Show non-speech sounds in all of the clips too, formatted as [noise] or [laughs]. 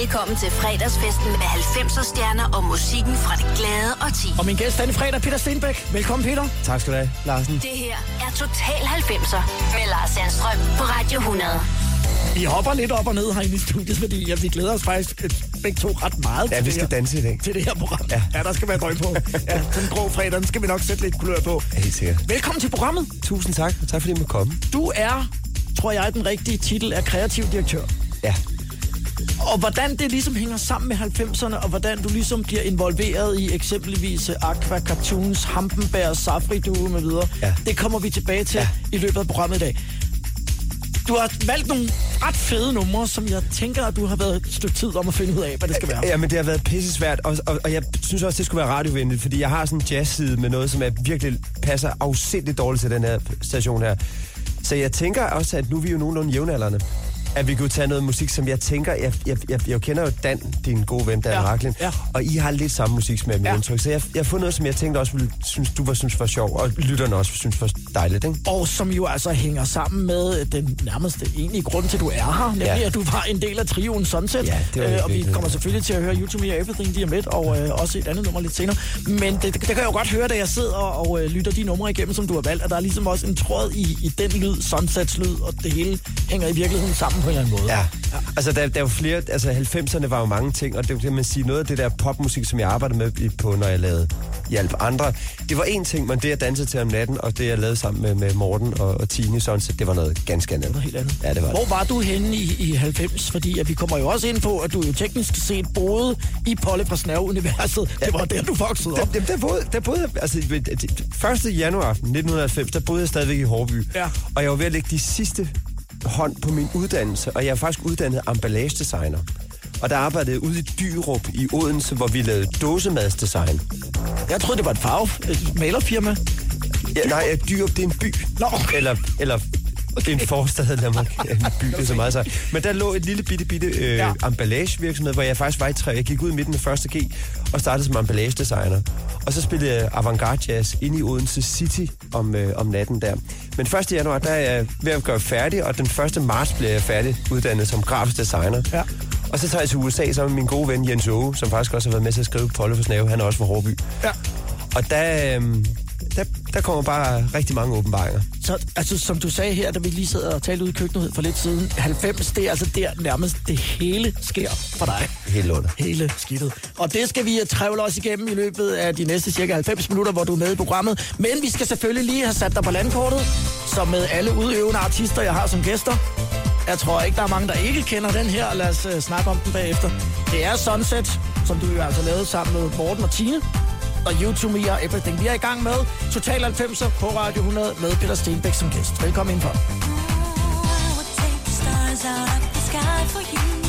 Velkommen til fredagsfesten med 90'er stjerner og musikken fra det glade og ti. Og min gæst denne fredag, Peter Stenbæk. Velkommen, Peter. Tak skal du have, Larsen. Det her er Total 90'er med Lars Sandstrøm på Radio 100. Vi hopper lidt op og ned herinde i studiet, fordi ja, vi glæder os faktisk øh, begge to ret meget Ja, til, vi det skal her, danse i dag. til det her program. Ja. ja, der skal være drøg på. Ja, sådan en grå fredag, den skal vi nok sætte lidt kulør på. Ja, helt sikkert. Velkommen til programmet. Tusind tak, og tak fordi I måtte komme. Du er, tror jeg, den rigtige titel er kreativ direktør. Ja. Og hvordan det ligesom hænger sammen med 90'erne, og hvordan du ligesom bliver involveret i eksempelvis Aqua Cartoons, Hampenberg, Safri Duo med videre, Ja. det kommer vi tilbage til Ja. i løbet af programmet i dag. Du har valgt nogle ret fede numre, som jeg tænker, at du har været et stykke tid om at finde ud af, hvad det skal være. Ja, men det har været pisse svært, og, og, og jeg synes også, det skulle være radiovenligt, fordi jeg har sådan en jazz-side med noget, som er virkelig passer afsindigt dårligt til den her station her. Så jeg tænker også, at nu er vi jo nogenlunde jævnaldrende, at vi kunne tage noget musik, som jeg tænker, jeg, jeg, jeg, jeg kender jo Dan, din gode ven, Dan Ja, Raklin, ja. og I har lidt samme musiksmag med Ja. indtryk, så jeg, jeg har fundet noget, som jeg tænkte også, ville, synes, du var synes var sjov, og lytterne også synes var dejligt, ikke? Og som jo altså hænger sammen med den nærmeste egentlige grund til, at du er her, nemlig Ja. at du var en del af trioen Sunset. Ja, det var øh, og vi kommer selvfølgelig til at høre You To Me Everything lige om lidt, og øh, også et andet nummer lidt senere. Men det, det, det kan jeg jo godt høre, da jeg sidder og øh, lytter de numre igennem, som du har valgt, at der er ligesom også en tråd i, i den lyd, Sunsets lyd, og det hele hænger i virkeligheden sammen på en eller anden måde. Ja. Altså, der, der er jo flere... Altså, 90'erne var jo mange ting, og det kan man sige, noget af det der popmusik, som jeg arbejdede med på, når jeg lavede hjælp andre, det var en ting, men det jeg dansede til om natten, og det jeg lavede sammen med, med Morten og, og Tine Sunset, det var noget ganske andet. Noget helt andet. Ja, det var Hvor det. var du henne i, i 90? Fordi at vi kommer jo også ind på, at du jo teknisk set boede i Polle fra Snæve-universet. Det var der, du voksede op. Der, der, der, boede, der boede, altså, ved- det- 1. januar 1990, der boede jeg stadigvæk i Hårby. Ja. Og jeg var ved at lægge de sidste hånd på min uddannelse, og jeg er faktisk uddannet emballagedesigner. Og der arbejdede jeg ude i Dyrup i Odense, hvor vi lavede dåsemadsdesign. Jeg troede, det var et farve, et malerfirma. Ja, nej, Dyrup, det er en by. Nå. Eller, eller okay. en forstad, lad mig en by, det er så meget så. Men der lå et lille bitte, bitte øh, Ja. emballagevirksomhed, hvor jeg faktisk var i tre. Jeg gik ud i den første G og startede som emballagedesigner. Og så spillede jeg avantgarde jazz inde i Odense City om, øh, om natten der. Men 1. januar, der er jeg ved at gøre færdig, og den 1. marts bliver jeg færdig uddannet som grafisk designer. Ja. Og så tager jeg til USA sammen med min gode ven Jens Åge, som faktisk også har været med til at skrive Polle for Snave. Han er også fra Hårby. Ja. Og der, øhm, der, der kommer bare rigtig mange åbenbaringer. Så altså, som du sagde her, da vi lige sad og talte ud i køkkenet for lidt siden, 90, det er altså der nærmest det hele sker for dig. Helt lortet. Hele skidtet. Og det skal vi trævle os igennem i løbet af de næste cirka 90 minutter, hvor du er med i programmet. Men vi skal selvfølgelig lige have sat dig på landkortet, som med alle udøvende artister, jeg har som gæster. Jeg tror ikke, der er mange, der ikke kender den her. Lad os uh, snakke om den bagefter. Det er Sunset, som du jo altså lavede sammen med Morten og Tine. Og YouTube Me og Everything. Vi er i gang med Total 90'er på Radio 100 med Peter Stenbæk som gæst. Velkommen indenfor. I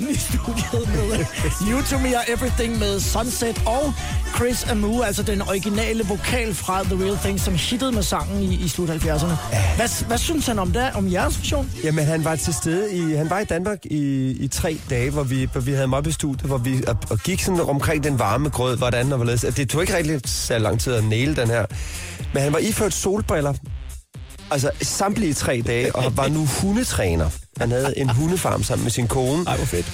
Herinde i studiet med You To Me og Everything med Sunset og Chris Amu, altså den originale vokal fra The Real Thing, som hittede med sangen i, i slut 70'erne. Hvad, hvad synes han om det, om jeres version? Jamen, han var til stede i, han var i Danmark i, i tre dage, hvor vi, hvor vi havde ham op i studiet, hvor vi og, og gik sådan omkring den varme grød, hvordan og hvorledes. Altså, det tog ikke rigtig så lang tid at næle den her. Men han var iført solbriller, altså samtlige tre dage, og var nu hundetræner. Han havde en hundefarm sammen med sin kone. Ej, hvor fedt.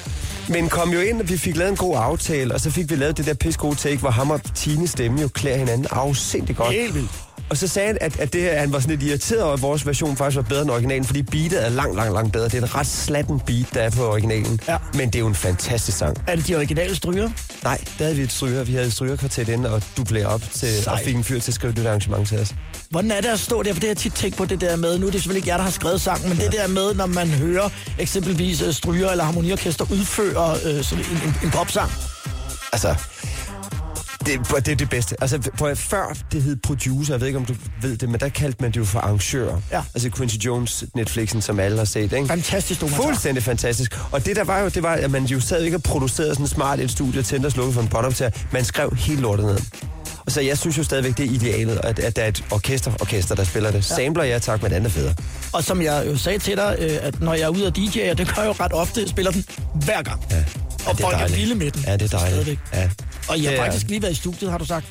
Men kom jo ind, og vi fik lavet en god aftale, og så fik vi lavet det der pis gode take, hvor ham og Tines stemme jo klæder hinanden afsindigt godt. Helt vildt. Og så sagde han, at, at det her, han var sådan lidt irriteret over, at vores version faktisk var bedre end originalen, fordi beatet er langt, langt, langt bedre. Det er en ret slatten beat, der er på originalen. Ja. Men det er jo en fantastisk sang. Er det de originale stryger? Nej, der havde vi et stryger. Vi havde et strygerkvartet ind og dublere op til, Sej. og fik en fyr til at skrive et nyt arrangement til os. Hvordan er det at stå der? For det har jeg tit tænkt på det der med, nu er det selvfølgelig ikke jer, der har skrevet sangen, men ja. det der med, når man hører eksempelvis øh, stryger eller harmoniorkester udføre øh, sådan en, en, en popsang. Altså, det, det er det bedste. Altså, på, før det hed producer, jeg ved ikke, om du ved det, men der kaldte man det jo for arrangør. Ja. Altså Quincy Jones Netflixen, som alle har set, ikke? Fantastisk dokumentar. Fuldstændig fantastisk. Og det der var jo, det var, at man jo sad ikke og producerede sådan smart et studie, tændte og slukkede for en båndoptager. Man skrev helt lortet ned. Og så jeg synes jo stadigvæk, det er idealet, at, at der er et orkester, orkester, der spiller det. Ja. Sampler, ja tak, men andet er federe. Og som jeg jo sagde til dig, øh, at når jeg er ude og DJ'er, det gør jeg jo ret ofte, spiller den hver gang. Ja. Og det er folk er dejligt. vilde med den. Ja, det er dejligt. Stadigvæk. Ja. Og I har er- faktisk lige været i studiet, har du sagt.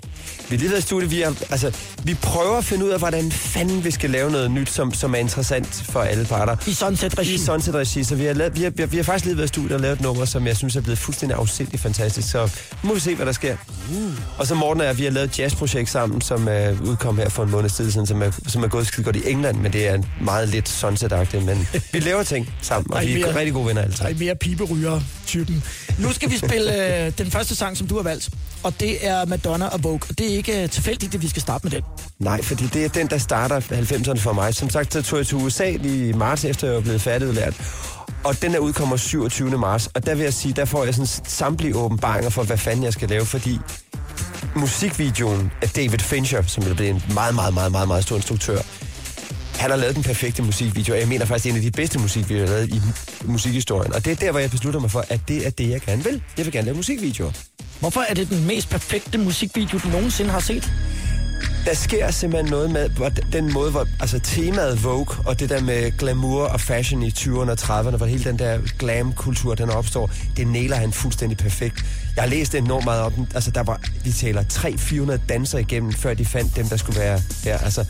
Vi er lige været i studiet, vi, er, altså, vi prøver at finde ud af, hvordan fanden vi skal lave noget nyt, som, som er interessant for alle parter. I Sunset Regi. I Sunset Regi, så vi har, lavet, vi, har, vi, har, vi har faktisk lige været i studiet og lavet et nummer, som jeg synes er blevet fuldstændig afsindigt fantastisk. Så må vi se, hvad der sker. Uh. Og så Morten og jeg, vi har lavet et jazzprojekt sammen, som er udkom her for en måned siden, som er, som er gået skide godt i England, men det er meget lidt sunset men vi laver ting sammen, og Ej, vi mere- er rigtig gode venner alle Ej, mere piberyger-typen. Nu skal vi spille øh, den første sang, som du har valgt. Og det er Madonna og Vogue. Og det er ikke øh, tilfældigt, at vi skal starte med den. Nej, fordi det er den, der starter 90'erne for mig. Som sagt, så tog jeg til USA i marts, efter jeg var blevet færdigudlært. Og den der udkommer 27. marts. Og der vil jeg sige, der får jeg sådan samtlige åbenbaringer for, hvad fanden jeg skal lave, fordi musikvideoen af David Fincher, som er blevet en meget, meget, meget, meget, meget stor instruktør, han har lavet den perfekte musikvideo, og jeg mener faktisk en af de bedste musikvideoer, jeg har lavet i musikhistorien. Og det er der, hvor jeg beslutter mig for, at det er det, jeg gerne vil. Jeg vil gerne lave musikvideoer. Hvorfor er det den mest perfekte musikvideo, du nogensinde har set? Der sker simpelthen noget med den måde, hvor altså temaet Vogue og det der med glamour og fashion i 20'erne og 30'erne, hvor hele den der glam-kultur, den opstår, det næler han fuldstændig perfekt. Jeg har læst enormt meget om den. Altså, der var, vi taler 300-400 danser igennem, før de fandt dem, der skulle være der. Altså,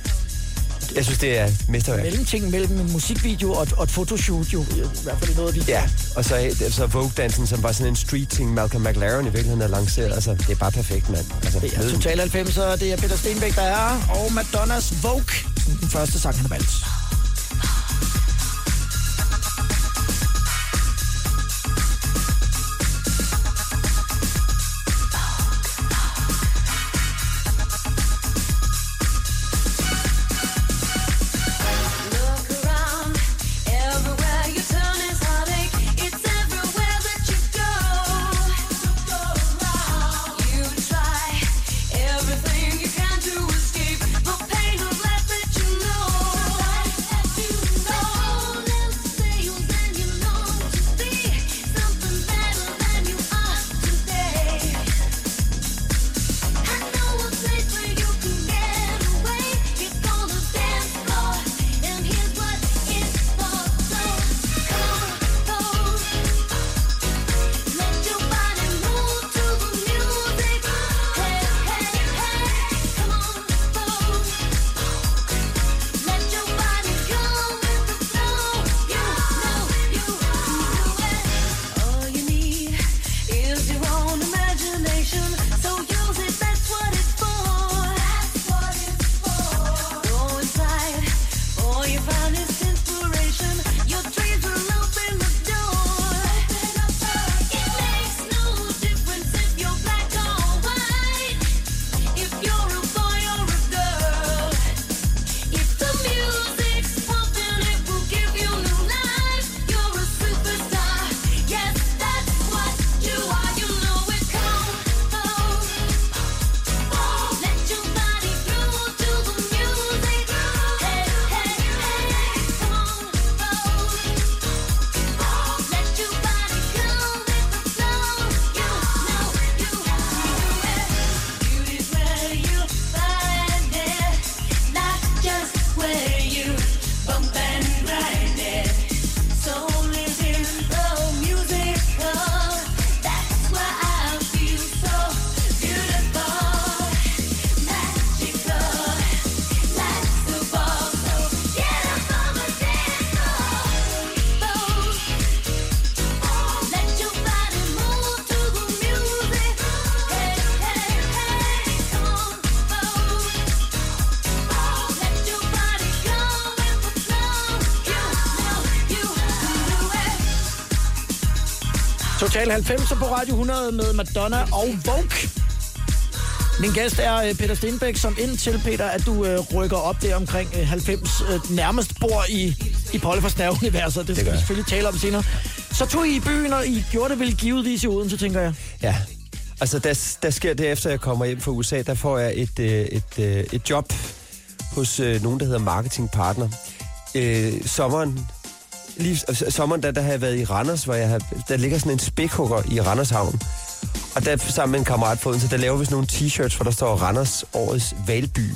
jeg synes, det er mesterværk. Mellemting mellem en musikvideo og, et- og et fotoshoot, jo. I hvert fald noget video. Ja, og så, så Vogue-dansen, som var sådan en street-ting, Malcolm McLaren i virkeligheden har lanceret. Altså, det er bare perfekt, mand. Altså, Det er. Total 90, og det er Peter Stenbæk, der er, og Madonnas Vogue, den første sang, han har valgt. Total 90 på Radio 100 med Madonna og Vogue. Min gæst er øh, Peter Stenbæk, som indtil, Peter, at du øh, rykker op der omkring øh, 90, øh, nærmest bor i, i Polle for universet Det skal gør vi selvfølgelig tale om senere. Så tog I i byen, og I gjorde det vel givetvis i Odense, tænker jeg. Ja, altså der, der sker det efter jeg kommer hjem fra USA, der får jeg et, øh, et, øh, et job hos øh, nogen, der hedder Marketing Partner. Øh, sommeren, lige, sommeren der, der har jeg været i Randers, hvor jeg har, der ligger sådan en spækhugger i Randers Havn. Og der sammen med en kammerat på Odense, der laver vi sådan nogle t-shirts, hvor der står Randers årets valby.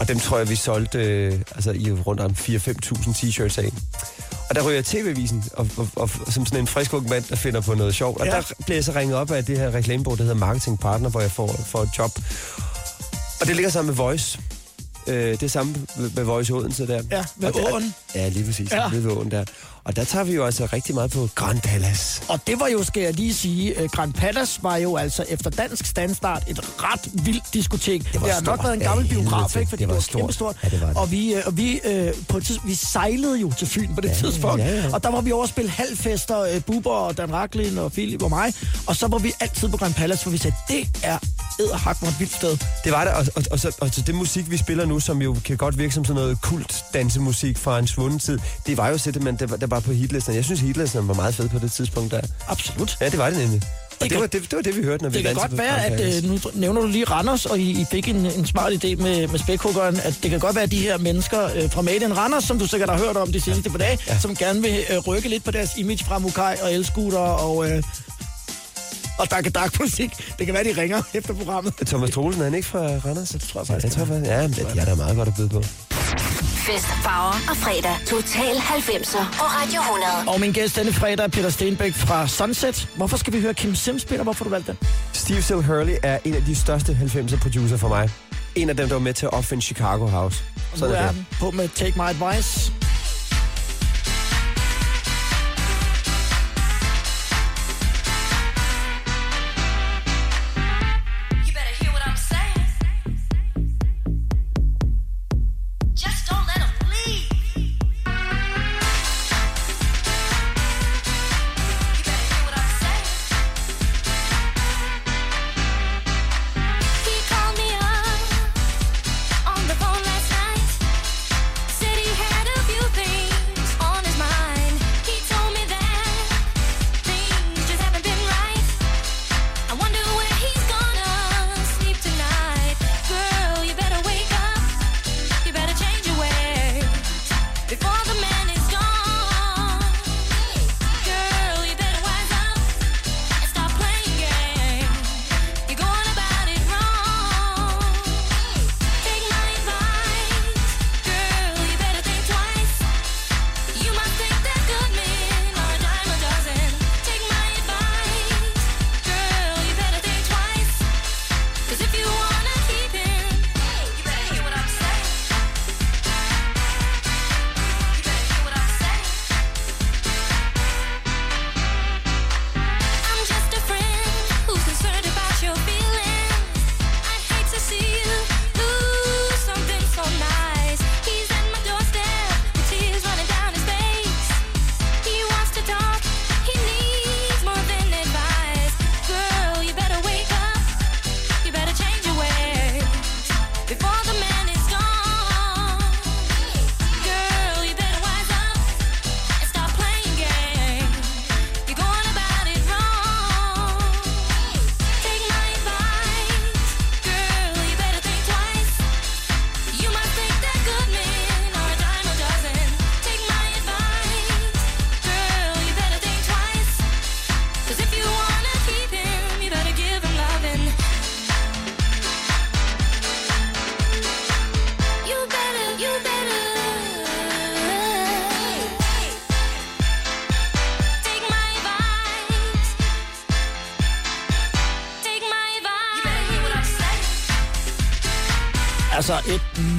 Og dem tror jeg, vi solgte øh, altså, i rundt om 4-5.000 t-shirts af. Og der ryger jeg TV-avisen, og, og, og, som sådan en frisk ung mand, der finder på noget sjovt. Og ja. der bliver jeg så ringet op af det her reklamebureau, der hedder Marketing Partner, hvor jeg får, får et job. Og det ligger sammen med Voice. Øh, det samme med, med Voice Odense der. Ja, ved der- åen. Ja, lige præcis. Ja. Ja. Ved åen der. Og der tager vi jo altså rigtig meget på Grand Palace. Og det var jo, skal jeg lige sige, øh, Grand Palace var jo altså efter dansk standard et ret vildt diskotek. Det, var har nok været en Ja, gammel helvede biograf, ikke? Fordi Det det var var, stort. kæmpestort. Ja, det var det. Og vi, øh, og vi, øh, på et tids, vi sejlede jo til Fyn på det Ja, tidspunkt. ja, ja. Og der var vi over at spille halvfester, øh, Buber og Dan Raklin og Philip og mig. Og så var vi altid på Grand Palace, hvor vi sagde, det er edderhak mig et vildt sted. Det var det, og, og, og, så, og så det musik, vi spiller nu, som jo kan godt virke som sådan noget kult dansemusik fra en svunden tid, det var jo simpelthen, det var, det var på hitlisten. Jeg synes, hitlisten var meget fed på det tidspunkt der. Absolut. Ja, det var det nemlig. Og det, kan- det, var, det, det var det, vi hørte, når vi Det kan godt være, at øh, nu nævner du lige Randers, og I, I fik en, en smart idé med, med spækhuggeren, at det kan godt være, at de her mennesker øh, fra Made in Randers, som du sikkert har hørt om de seneste par dage, ja. som gerne vil øh, rykke lidt på deres image fra Mukai og elskuter og... Øh, og Dak Dak musik. Det kan være, de ringer [laughs] efter programmet. Thomas Troelsen, er han ikke fra Randers? Det tror jeg faktisk, Ja, jeg tror faktisk. Ja, men det, jeg er da meget godt at byde på. Fest, farver og fredag. Total 90'er på Radio 100. Og min gæst denne fredag er Peter Stenbæk fra Sunset. Hvorfor skal vi høre Kim Sims, Peter? Hvorfor du valgt den? Steve Still Hurley er en af de største 90'er producer for mig. En af dem, der var med til at opfinde Chicago House. Nu Sådan er er på med Take My Advice.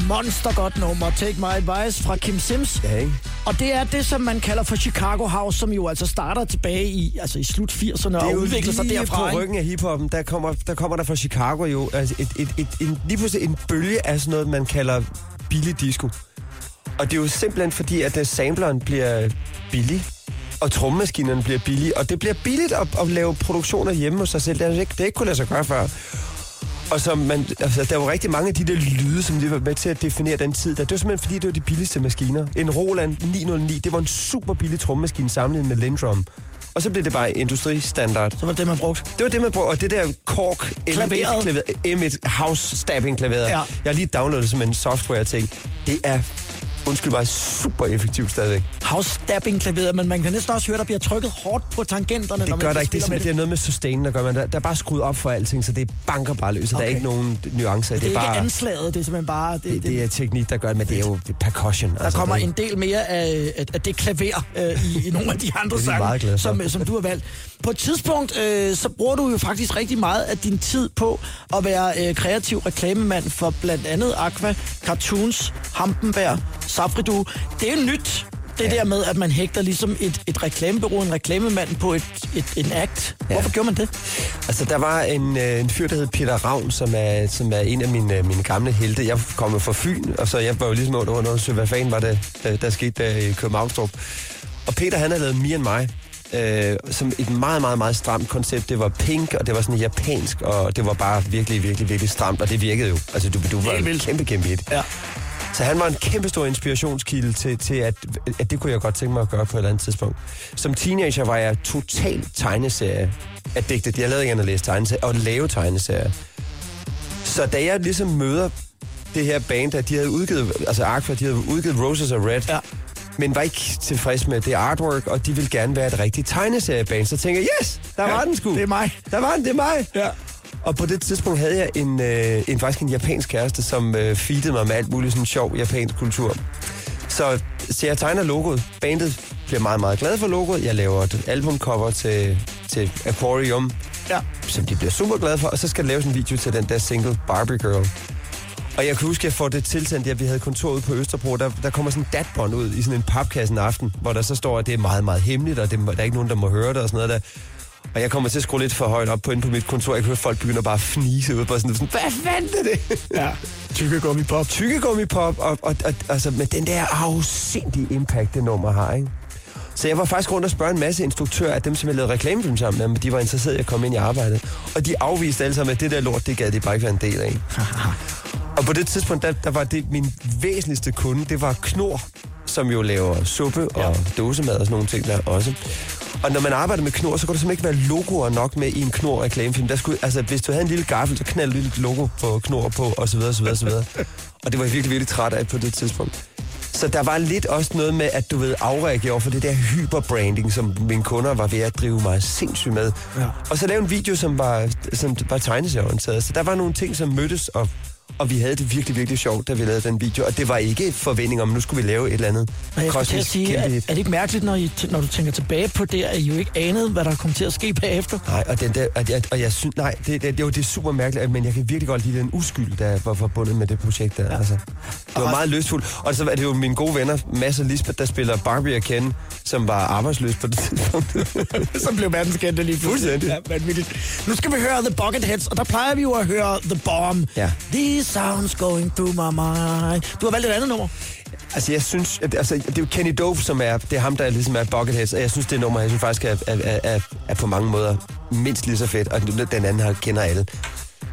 Monster godt nummer, Take My Advice fra Kim Sims. Ja, ikke? Og det er det, som man kalder for Chicago House, som jo altså starter tilbage i, altså i slut 80'erne og udvikler sig derfra. på ikke? ryggen af hiphoppen, der kommer, der kommer der fra Chicago jo altså et, et, et, en, lige pludselig en bølge af sådan noget, man kalder billig disco. Og det er jo simpelthen fordi, at øh, sampleren bliver billig. og trommemaskinerne bliver billige, og det bliver billigt at, at lave produktioner hjemme hos sig selv. Det er ikke, det er ikke kunne lade sig gøre før. Og så man, altså, der var rigtig mange af de der lyde, som de var med til at definere den tid. Der. Det var simpelthen fordi, det var de billigste maskiner. En Roland 909, det var en super billig trommemaskine sammenlignet med Lindrum. Og så blev det bare industristandard. Så var det, man brugte. Det var det, man brugte. Og det der Korg Klaveret. M1 House Stabbing klaveret. Ja. Jeg har lige downloadet som en software ting. Det er, undskyld mig, super effektivt stadigvæk. House stabbing klaveret, men man kan næsten også høre, der bliver trykket hårdt på tangenterne, når Det man gør der ikke. Det simpelthen, det er noget med sustain, der gør man. Der, der er bare skruet op for alting, så det banker bare løs. Okay. Der er ikke nogen nuancer. Det er, det er ikke bare... anslaget, det er simpelthen bare... Det, Det, det er teknik, der gør det, men det er jo det er percussion. Der kommer en del mere af, af, af det klaver øh, i, i nogle af de [laughs] andre Det sange, som, som du har valgt. På et tidspunkt, øh, så bruger du jo faktisk rigtig meget af din tid på at være øh, kreativ reklamemand for blandt andet Aqua, Cartoons, Hampenberg, Safridu. Det er jo nyt, det ja. der med, at man hægter ligesom et, et reklamebureau, en reklamemand på et, et, en act. Hvorfor gjorde man det? Altså, der var en, øh, en fyr, der hed Peter Ravn, som er, som er en af mine, øh, mine gamle helte. Jeg kom jo fra Fyn, og så jeg var jo ligesom under under hvad fanden var det, der, der skete der i Københavnstrup. Og Peter, han har lavet Me and My, øh, som et meget, meget, meget stramt koncept. Det var pink, og det var sådan japansk, og det var bare virkelig, virkelig, virkelig stramt, og det virkede jo. Altså, du, du var en kæmpe, kæmpe hit. Ja. Så han var en kæmpe stor inspirationskilde til, til at, at det kunne jeg godt tænke mig at gøre på et eller andet tidspunkt. Som teenager var jeg totalt tegneserie addicted. Jeg lavede ikke andet at læse tegneserier og lave tegneserier. Så da jeg ligesom møder det her band, at de havde udgivet, altså Aqua, de havde udgivet Roses of Red, Ja. men var ikke tilfreds med det artwork, og de ville gerne være et rigtigt tegneserieband. Så tænker jeg, yes, der var den sgu. det er mig. Der var den, det er mig. Ja. Og på det tidspunkt havde jeg en, øh, en faktisk en japansk kæreste, som øh, feedede mig med alt muligt sådan sjov japansk kultur. Så, så jeg tegner logoet. Bandet bliver meget, meget glad for logoet. Jeg laver et albumcover til, til Aquarium, Ja. som de bliver super glade for. Og så skal der laves en video til den der single Barbie Girl. Og jeg kan huske, at jeg får det tilsendt, at vi havde kontor ude på Østerbro. Der, der kommer sådan en datbånd ud i sådan en papkasse en aften, hvor der så står, at det er meget, meget hemmeligt, og det, der er ikke nogen, der må høre det og sådan noget der. Og jeg kommer til at skrue lidt for højt op på inde på mit kontor. Jeg kan høre, at folk begynder bare at fnise ud på sådan, sådan hvad fanden er det? ja. Tykkegummi pop. Tykkegummipop, og, og, og altså med den der afsindige impact, det nummer har, ikke? Så jeg var faktisk rundt og spørge en masse instruktører af dem, som jeg lavede reklamefilm sammen med, de var interesserede i at komme ind i arbejdet. Og de afviste alle sammen, at det der lort, det gad de bare ikke være en del af. [laughs] og på det tidspunkt, der, der var det min væsentligste kunde, det var Knor, som jo laver suppe og ja. dåsemad og sådan nogle ting der også. Og når man arbejder med Knor, så kunne der simpelthen ikke være logoer nok med i en Knor reklamefilm. Der skulle, altså, hvis du havde en lille gaffel, så knald et lille logo på Knor på, og så videre, så videre, så videre. [laughs] og det var jeg virkelig, virkelig træt af på det tidspunkt. Så der var lidt også noget med, at du ved, afreagere over for det der hyperbranding, som mine kunder var ved at drive mig sindssygt med. Ja. Og så lave en video, som var, som var tegneserieorienteret. Så der var nogle ting, som mødtes, og, og vi havde det virkelig, virkelig sjovt, da vi lavede den video. Og det var ikke forventning om, nu skulle vi lave et eller andet jeg at kosmisk sige, at, hit. er det ikke mærkeligt, når, I, når du tænker tilbage på det, at I jo ikke anede, hvad der kom til at ske bagefter? Nej, og, den der, og, jeg, og jeg synes, nej, det, det, det, var, det er super mærkeligt, men jeg kan virkelig godt lide den uskyld, der var forbundet med det projekt der. Ja. Altså, det var Og- meget lystfuldt. Og så var det jo mine gode venner, Mads og Lisbeth, der spiller Barbie og Ken, som var arbejdsløs på det tidspunkt. [laughs] Så blev verdenskendte lige pludselig. Fuldstændig. Ja, vanvittigt. Nu skal vi høre The Bucketheads, og der plejer vi jo at høre The Bomb. Ja. These sounds going through my mind. Du har valgt et andet nummer. altså, jeg synes, altså, det er jo Kenny Dove, som er, det er ham, der ligesom er Bucketheads, og jeg synes, det nummer, jeg synes faktisk er, er, er, er, er på mange måder mindst lige så fedt, og den anden her kender alle.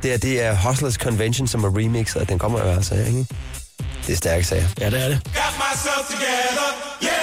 Det er, det er Hustlers Convention, som er remixet, og den kommer jo altså, ikke? Det er stærke sager. Ja, det er det. Got myself together, yeah.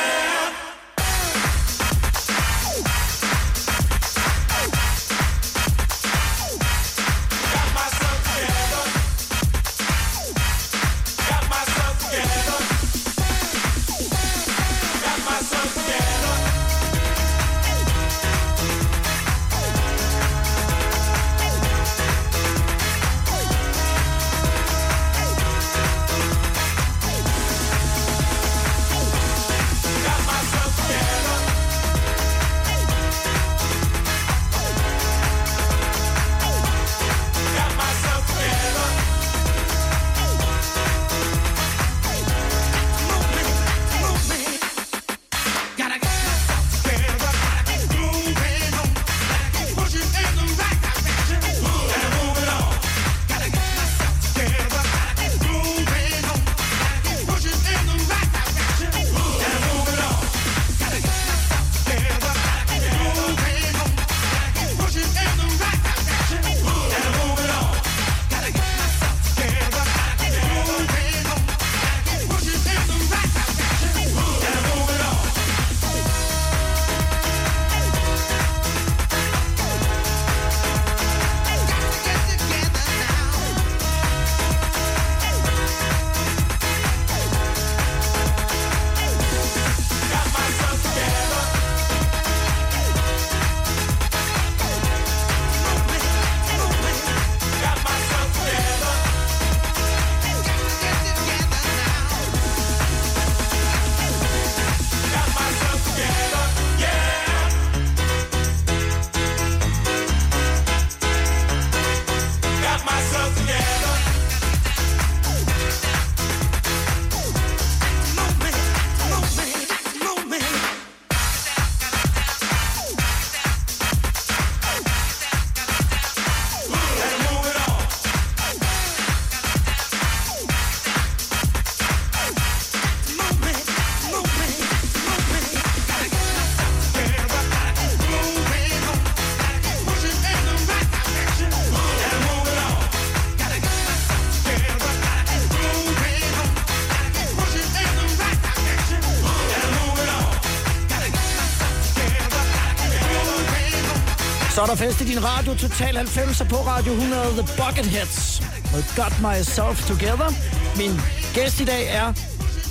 Der fest i din radio, Total 90 på Radio 100, The Bucketheads. Med Got Myself Together. Min gæst i dag er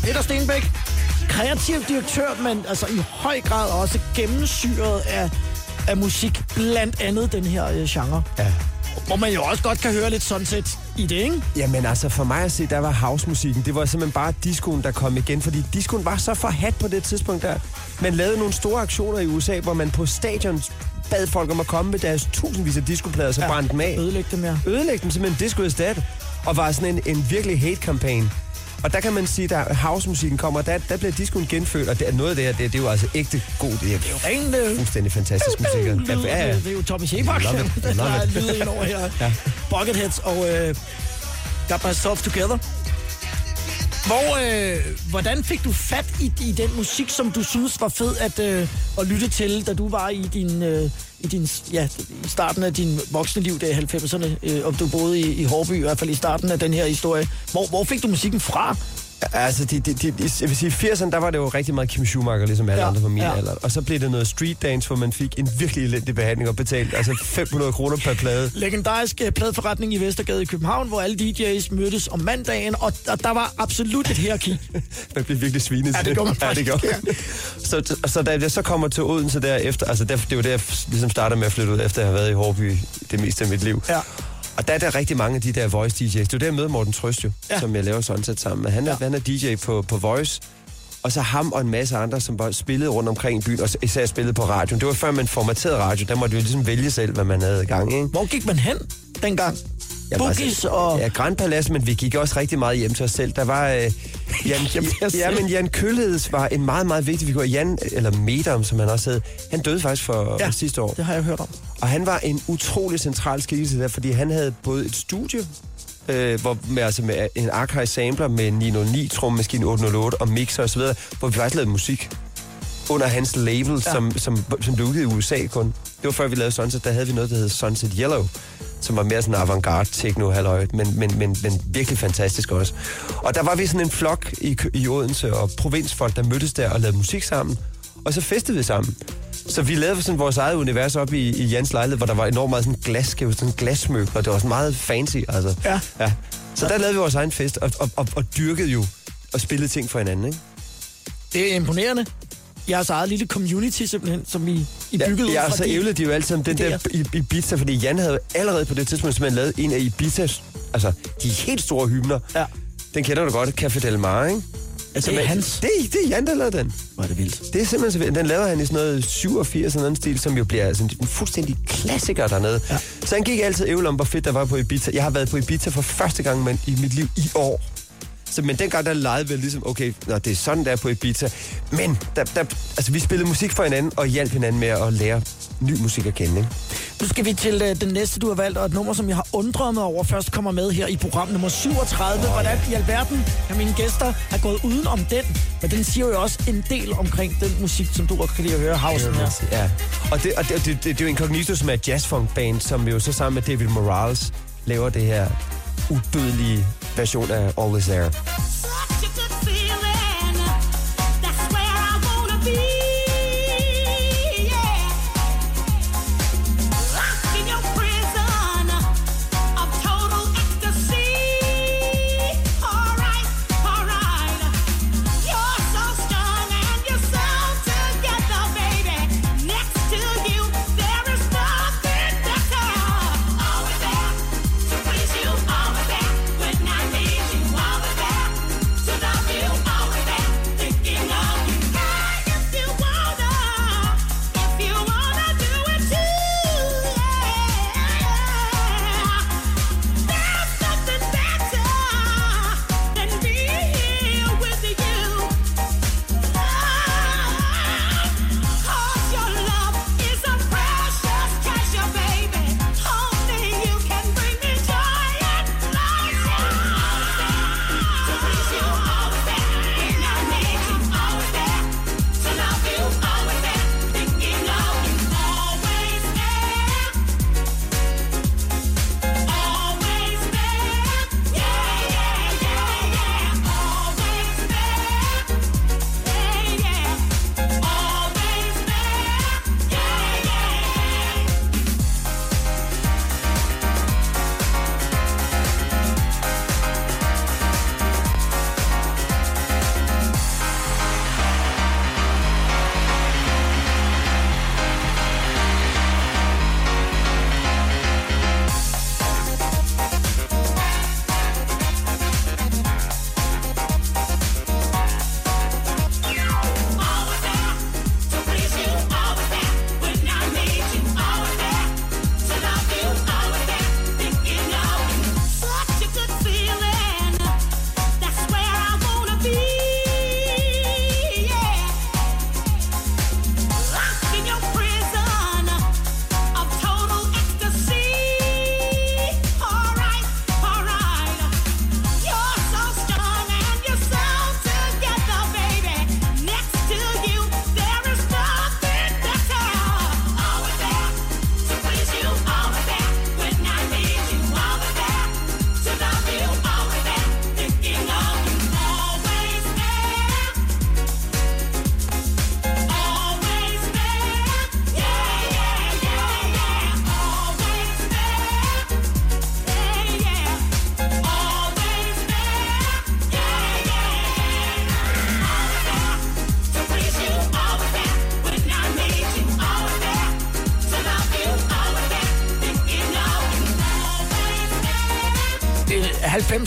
Peter Stenbæk, kreativ direktør, men altså i høj grad også gennemsyret af, af musik, blandt andet den her øh, genre. Ja. Hvor man jo også godt kan høre lidt sådan set i det, ikke? Jamen altså, for mig at se, der var housemusikken. Det var simpelthen bare discoen, der kom igen. Fordi discoen var så forhat på det tidspunkt der. Man lavede nogle store aktioner i USA, hvor man på stadion bad folk om at komme med deres tusindvis af discoplader, så ja. brændte dem af. Ødelægge dem, ja. Ødelægge dem simpelthen disco. Og var sådan en, en virkelig hate-kampagne. Og der kan man sige, at housemusikken kommer, der, der bliver discoen genfødt, og det er noget af det her, det, det er jo altså ægte god, det er Rent, øh, fuldstændig fantastisk musik. Lyd, Ja, ja. Det er jo Love it, [laughs] der love er it. lyd ind over her. Ja. Bucketheads og øh, Got Myself Together. Hvor, øh, hvordan fik du fat i, i den musik, som du synes var fed at, øh, at lytte til, da du var i din, øh, i din ja, i starten af din voksne liv der i 90'erne, øh, om du boede i, i Hårby, i hvert fald i starten af den her historie. Hvor, hvor fik du musikken fra? Altså, de, de, de, jeg vil sige, i 80'erne, der var det jo rigtig meget Kim Schumacher, ligesom alle Ja, ja, andre på min ja. ja. alder. Og så blev det noget street dance, hvor man fik en virkelig elendig behandling og betalt altså 500 kroner per plade. Legendarisk øh, pladeforretning i Vestergade i København, hvor alle DJ's mødtes om mandagen, og, og der var absolut et hierarki. [laughs] Man blev virkelig svinet Ja, til. det gjorde man ja, det faktisk, gjorde. man. Så, så da jeg så kommer til Odense derefter, altså der, det var der, jeg ligesom starter med at flytte ud, efter jeg har været i Hårby det meste af mit liv. Ja. Og der er der rigtig mange af de der Voice DJ's. Det er jo der, jeg møder Morten Trøst jo, Ja. ja. som jeg laver Sunset sammen med. Han er, Ja. ja. han er DJ på, på Voice. Og så ham og en masse andre, som bare spillede rundt omkring i byen, og især spillede på radioen. Det var før man formaterede radio. Der måtte jo ligesom vælge selv, hvad man havde i gang, ikke? Hvor gik man hen dengang? Jamen, Boogies og... Ja, Grand Palace, men vi gik også rigtig meget hjem til os selv. Der var... Øh, [laughs] Jan, ja, men Jan Kølheds var en meget, meget vigtig figur. Jan, eller Medam, som han også hed, han døde faktisk for Ja. ja. sidste år. Det har jeg hørt om. Og han var en utrolig central skikkelse der, fordi han havde både et studie, øh, hvor, med, altså med en Akai sampler med 909, trommemaskine 808 og mixer osv., hvor vi faktisk lavede musik under hans label, Ja. som, som, som blev udgivet i USA kun. Det var før vi lavede Sunset, der havde vi noget, der hed Sunset Yellow, som var mere sådan avantgarde techno halløj, men, men, men, men virkelig fantastisk også. Og der var vi sådan en flok i, i Odense og provinsfolk, der mødtes der og lavede musik sammen, og så festede vi sammen. Så vi lavede sådan vores eget univers op i, i Jans lejlighed, hvor der var enormt meget sådan glasskæve, sådan glasmøg, og det var sådan meget fancy, altså. Ja. ja. Så der lavede vi vores egen fest, og, og, og, og dyrkede jo og spillede ting for hinanden, ikke? Det er imponerende. Jeres eget lille community simpelthen, som I, I byggede ud ja, fra og så de- ævlede de jo altid om den der. I- Ibiza, fordi Jan havde allerede på det tidspunkt simpelthen lavet en af Ibizas, altså de helt store hymner. Ja. Den kender du godt, Café Del Mar, ikke? Altså, det er hans. Det, det er Jan, der lavede den. Er det vildt. Det er simpelthen så. Den lavede han i sådan noget 87 sådan en stil, som jo bliver sådan en fuldstændig klassiker dernede. Ja. Så han gik altid ævle om, hvor fedt der var på Ibiza. Jeg har været på Ibiza for første gang men, i mit liv i år. Så, men dengang der legede vi ligesom, okay, nå, det er sådan, der er på Ibiza. Men der, der, altså, vi spillede musik for hinanden og hjalp hinanden med at lære ny musik at kende. Ikke? Nu skal vi til uh, den næste, du har valgt, og et nummer, som jeg har undret mig over, først kommer med her i program nummer 37. Hvordan i alverden kan mine gæster have gået uden om den? Men den siger jo også en del omkring den musik, som du også kan lide at høre, Hausen her. Ja. Og det, og det, det, det, det er jo Incognito, som er et jazzfunk-band, som jo så sammen med David Morales laver det her udødelige version af All Is There.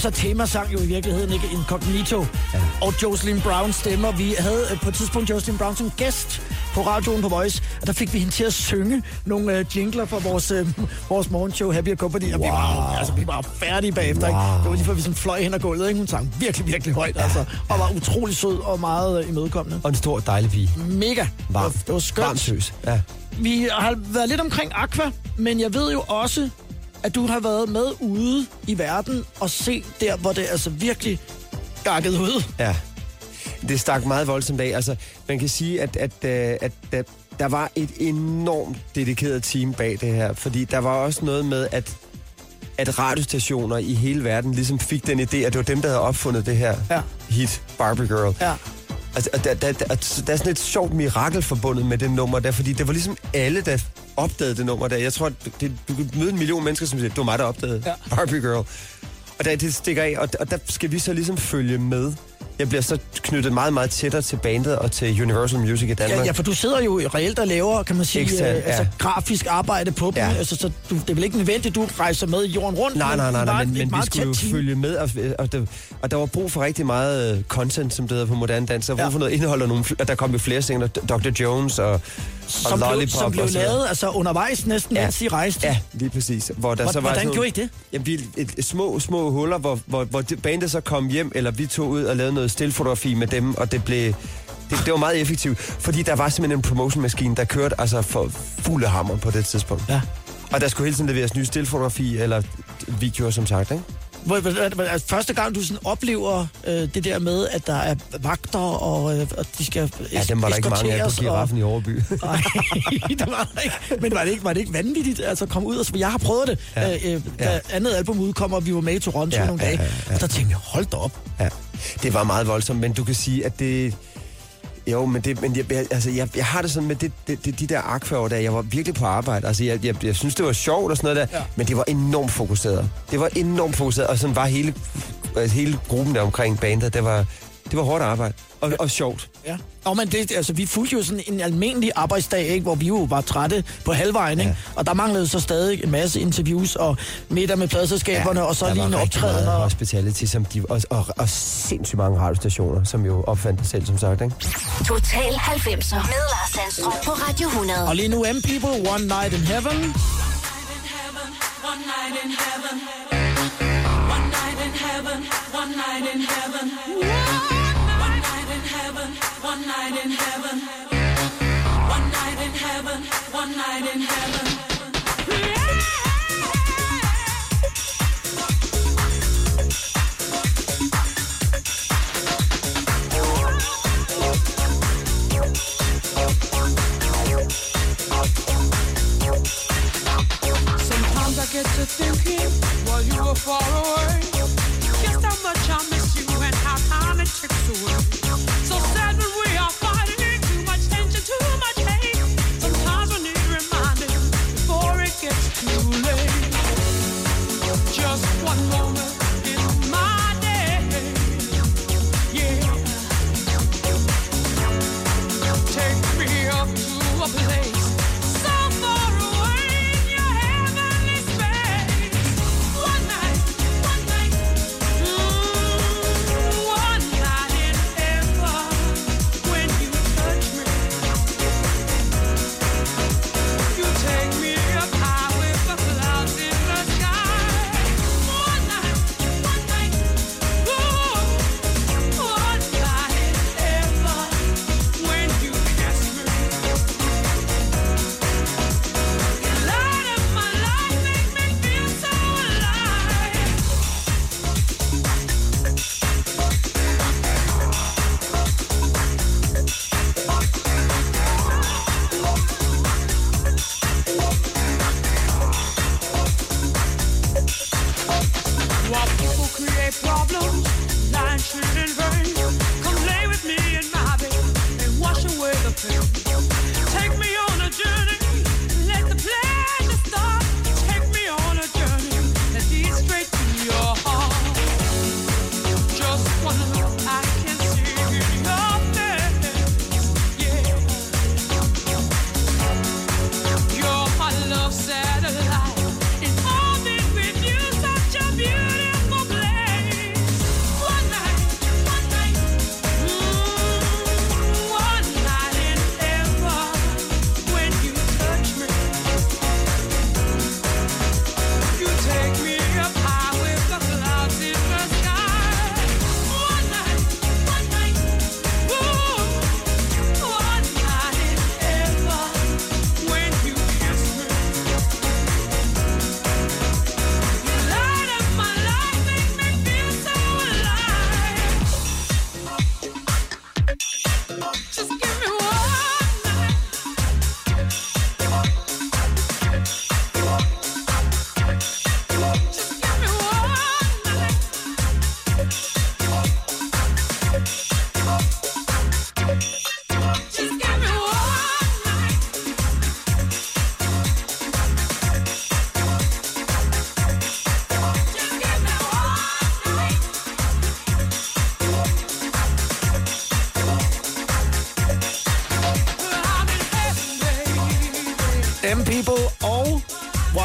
90'er temasang jo i virkeligheden, ikke? Incognito. Ja. Og Jocelyn Brown stemmer. Vi havde øh, på et tidspunkt Jocelyn Brown som gæst på radioen på Voice, og der fik vi hende til at synge nogle øh, jingler for vores, øh, [laughs] vores morgenshow Happy Company, og wow. vi, var, altså, vi var færdige bagefter. Ikke? Det var lige før, vi sådan fløj hen og gulvet. Ikke? Hun sang virkelig, virkelig højt, ja. altså, og var utrolig sød og meget øh, imødekommende. Og en stor, dejlig pige. Mega. Varm. Det var, det var skønt. Varmt søs. Ja. Vi har været lidt omkring Aqua, men jeg ved jo også, at du har været med ude i verden og se der, hvor det altså virkelig gakket ud. Ja. Det stak meget voldsomt af. Altså, man kan sige, at, at, at, at, at der var et enormt dedikeret team bag det her. Fordi der var også noget med, at, at radiostationer i hele verden ligesom fik den idé, at det var dem, der havde opfundet det her Ja. hit, Barbie Girl. Ja. Altså, der, der, der, der er sådan et sjovt mirakel forbundet med det nummer der, fordi det var ligesom alle, der opdagede det nummer der. Jeg tror, det, du kan møde en million mennesker, som siger, det var mig, der opdagede Ja. Barbie Girl. Og der, det stikker af, og, og der skal vi så ligesom følge med. Jeg bliver så knyttet meget, meget tættere til bandet og til Universal Music i Danmark. Ja, ja, for du sidder jo reelt og laver, kan man sige, Ekstern, øh, altså ja. grafisk arbejde på dem. Ja. Altså, så du, det er vel ikke nødvendigt, du rejser med jorden rundt? Nej, nej, nej, nej et- men, men vi skulle jo team. følge med, og, og, der, og der var brug for rigtig meget øh, content, som det hedder på moderne dans. Der var brug for noget indhold, og, nogle, og der kom jo flere singler, Dr. Jones og, og som blev, Lollipop. som blev og så videre. lavet altså undervejs næsten, Ja. mens I rejste. Ja, lige præcis. Hvor der Hvor- så var hvordan gjorde I det? Jamen, vi, et, et, små, små huller, hvor, hvor, hvor det- bandet så kom hjem, eller vi tog ud og lavede noget stillfotografi med dem, og det blev... Det, det var meget effektivt, fordi der var simpelthen en promotionmaskine, der kørte altså for fulde hammer på det tidspunkt. Ja. Og der skulle hele tiden leveres nye stillfotografi eller videoer, som sagt, ikke? Altså, første gang, du sådan oplever øh, det der med, at der er vagter, og, øh, og de skal Ja, dem var der ikke mange af på eskorteres, og- giraffen i Overby. [laughs] Nej, det var der ikke. Men var det ikke, var det ikke vanvittigt altså, at komme ud? Altså, jeg har prøvet det, Ja. ja. øh, da Ja. andet album udkommer, og vi var med i Toronto Ja, ja, nogle ja, dage. ja, ja. Og der tænkte jeg, hold da op. Ja, det var meget voldsomt, men du kan sige, at det... Jo, men, det, men jeg, jeg- altså, jeg, jeg har det sådan med det, det, det, de der arkfærger der, jeg var virkelig på arbejde. Altså, jeg, jeg, jeg synes, det var sjovt og sådan noget der, Ja. men det var enormt fokuseret. Det var enormt fokuseret, og sådan var hele, altså, hele gruppen der omkring bandet, det var, det var hårdt arbejde og, og sjovt. Ja. Og men det, altså, vi fulgte jo sådan en almindelig arbejdsdag, ikke, hvor vi jo var trætte på halvvejen, ikke? og der manglede så stadig en masse interviews og middag med pladselskaberne, og så lige en optræden. Og, hospitality, som de, og, og, og sindssygt mange radiostationer, som jo opfandt det selv, som sagt. Ikke? Total 90'er med Lars Sandstrøm på Radio 100. og lige nu, M People, One Night in Heaven. One night in heaven. One night in heaven. One night in heaven. One far away. Just how much I miss you and how time it ticks away.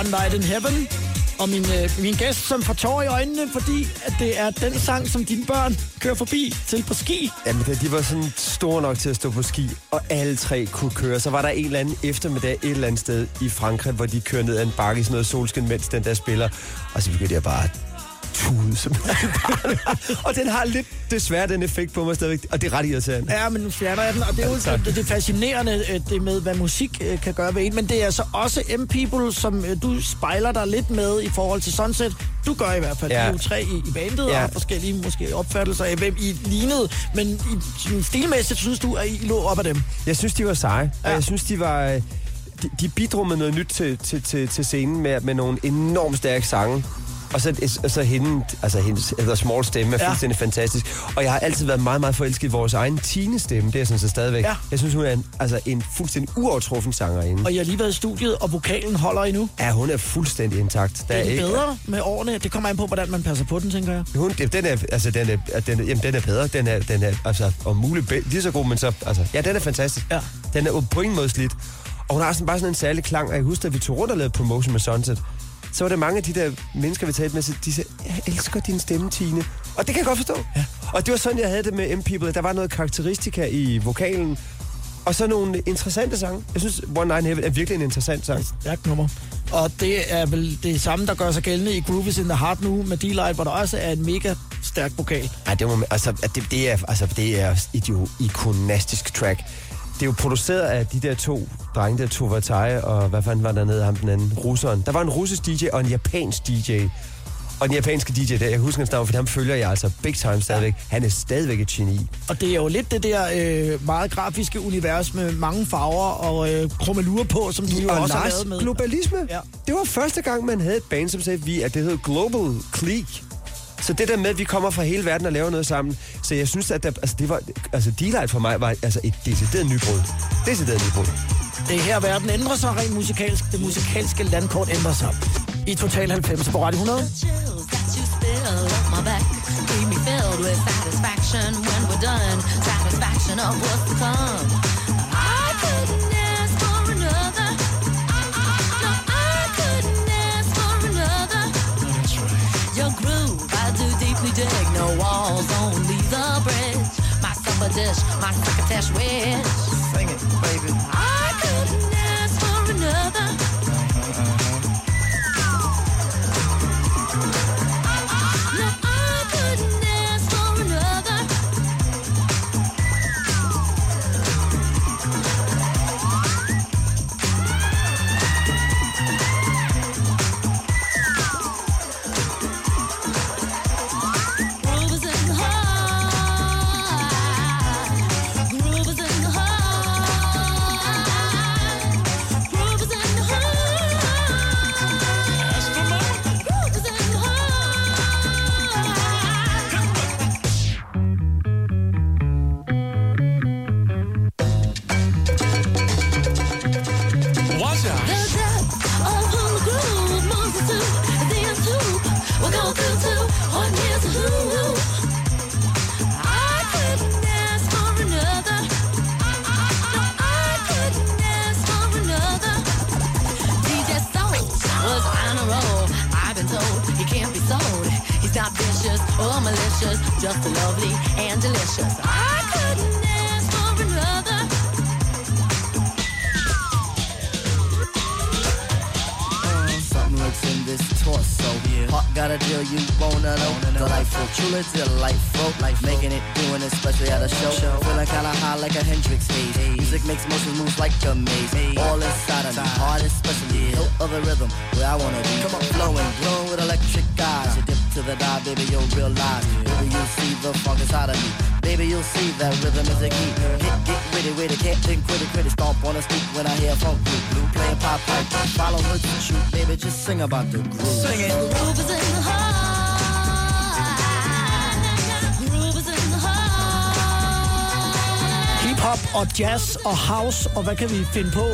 One Night in Heaven. Og min, øh, min gæst, som får tår i øjnene, fordi at det er den sang, som dine børn kører forbi til på ski. Jamen, da de var sådan store nok til at stå på ski, og alle tre kunne køre. Så var der en eller anden eftermiddag et eller andet sted i Frankrig, hvor de kører ned ad en bakke i sådan noget solskin, mens den der spiller. Og så begyndte jeg bare at tude som [laughs] Og den har lidt desværre den effekt på mig stadigvæk, og det er ret irriterende. Ja, men nu fjerner jeg den, og det er jo tak. det, det fascinerende, øh, det med, hvad musik øh, kan gøre ved en. Men det er altså også M-People, som øh, du spejler dig lidt med i forhold til Sunset. Du gør i hvert fald. Ja. Ja. Jo tre i, i bandet, ja. Ja. og har forskellige måske opfattelser af, hvem I lignede. Men i, stilmæssigt synes du, at I lå op af dem. Jeg synes, de var seje, Ja. og jeg synes, de var... De, de bidrog med noget nyt til, til, til, til scenen med, med nogle enormt stærke sange. Og så, og så hende, altså hendes eller small stemme er Ja. fuldstændig fantastisk. Og jeg har altid været meget, meget forelsket i vores egen Tine stemme. Det er jeg sådan så stadigvæk. Ja. Jeg synes, hun er en, altså, en fuldstændig uovertruffen sangerinde. Og I har lige været i studiet, og vokalen holder endnu. Ja, hun er fuldstændig intakt. Der Er det ikke- bedre med årene? Det kommer an på, hvordan man passer på den, tænker jeg. Hun, det- den er, altså, den er, den, er- jamen, den er bedre. Den er, den er altså, om muligt lige så god, men så, altså, ja, den er fantastisk. Ja. Den er på ingen måde slidt. Og hun har sådan bare sådan en særlig klang, og jeg husker, at vi tog rundt og lavede promotion med Sunset. Så var der mange af de der mennesker, vi talte med, så de sagde, jeg elsker din stemme, Tine. Og det kan jeg godt forstå. Ja. Og det var sådan, jeg havde det med M-People. Der var noget karakteristika i vokalen, og så nogle interessante sange. Jeg synes, One Night Heaven er virkelig en interessant sang. Stærkt nummer. Og det er vel det samme, der gør sig gældende i Groove is in the Heart nu med D-Light, hvor der også er en mega stærk vokal. Ej, det, må, altså, det, det, er, altså, det er et jo ikonastisk track. Det er jo produceret af de der to drenge, der Tova Tai og hvad fanden var der nede, ham den anden, russeren. Der var en russisk DJ og en japansk DJ. Og den japanske DJ der, jeg husker hans navn, for ham følger jeg altså big time stadigvæk. Han er stadigvæk et geni. Og det er jo lidt det der øh, meget grafiske univers med mange farver og øh, krummelure på, som du jo og også har Lars, lavet med. globalisme. Ja. Det var første gang, man havde et band, som sagde, vi, at det hed Global Clique. Så det der med, at vi kommer fra hele verden og laver noget sammen. Så jeg synes, at der, altså, det var, altså, D-Light for mig var altså et decideret nybrud. Decideret nybrud. Det er her, verden ændrer sig rent musikalsk. Det musikalske landkort ændrer sig. I Total 90 på Radio 100. chills that you spill up my back leave me filled with satisfaction when we're done. Satisfaction of what's to come. this, my cricket test wiz. Sing it, baby. Ah. Og jazz og house, og hvad kan vi finde på?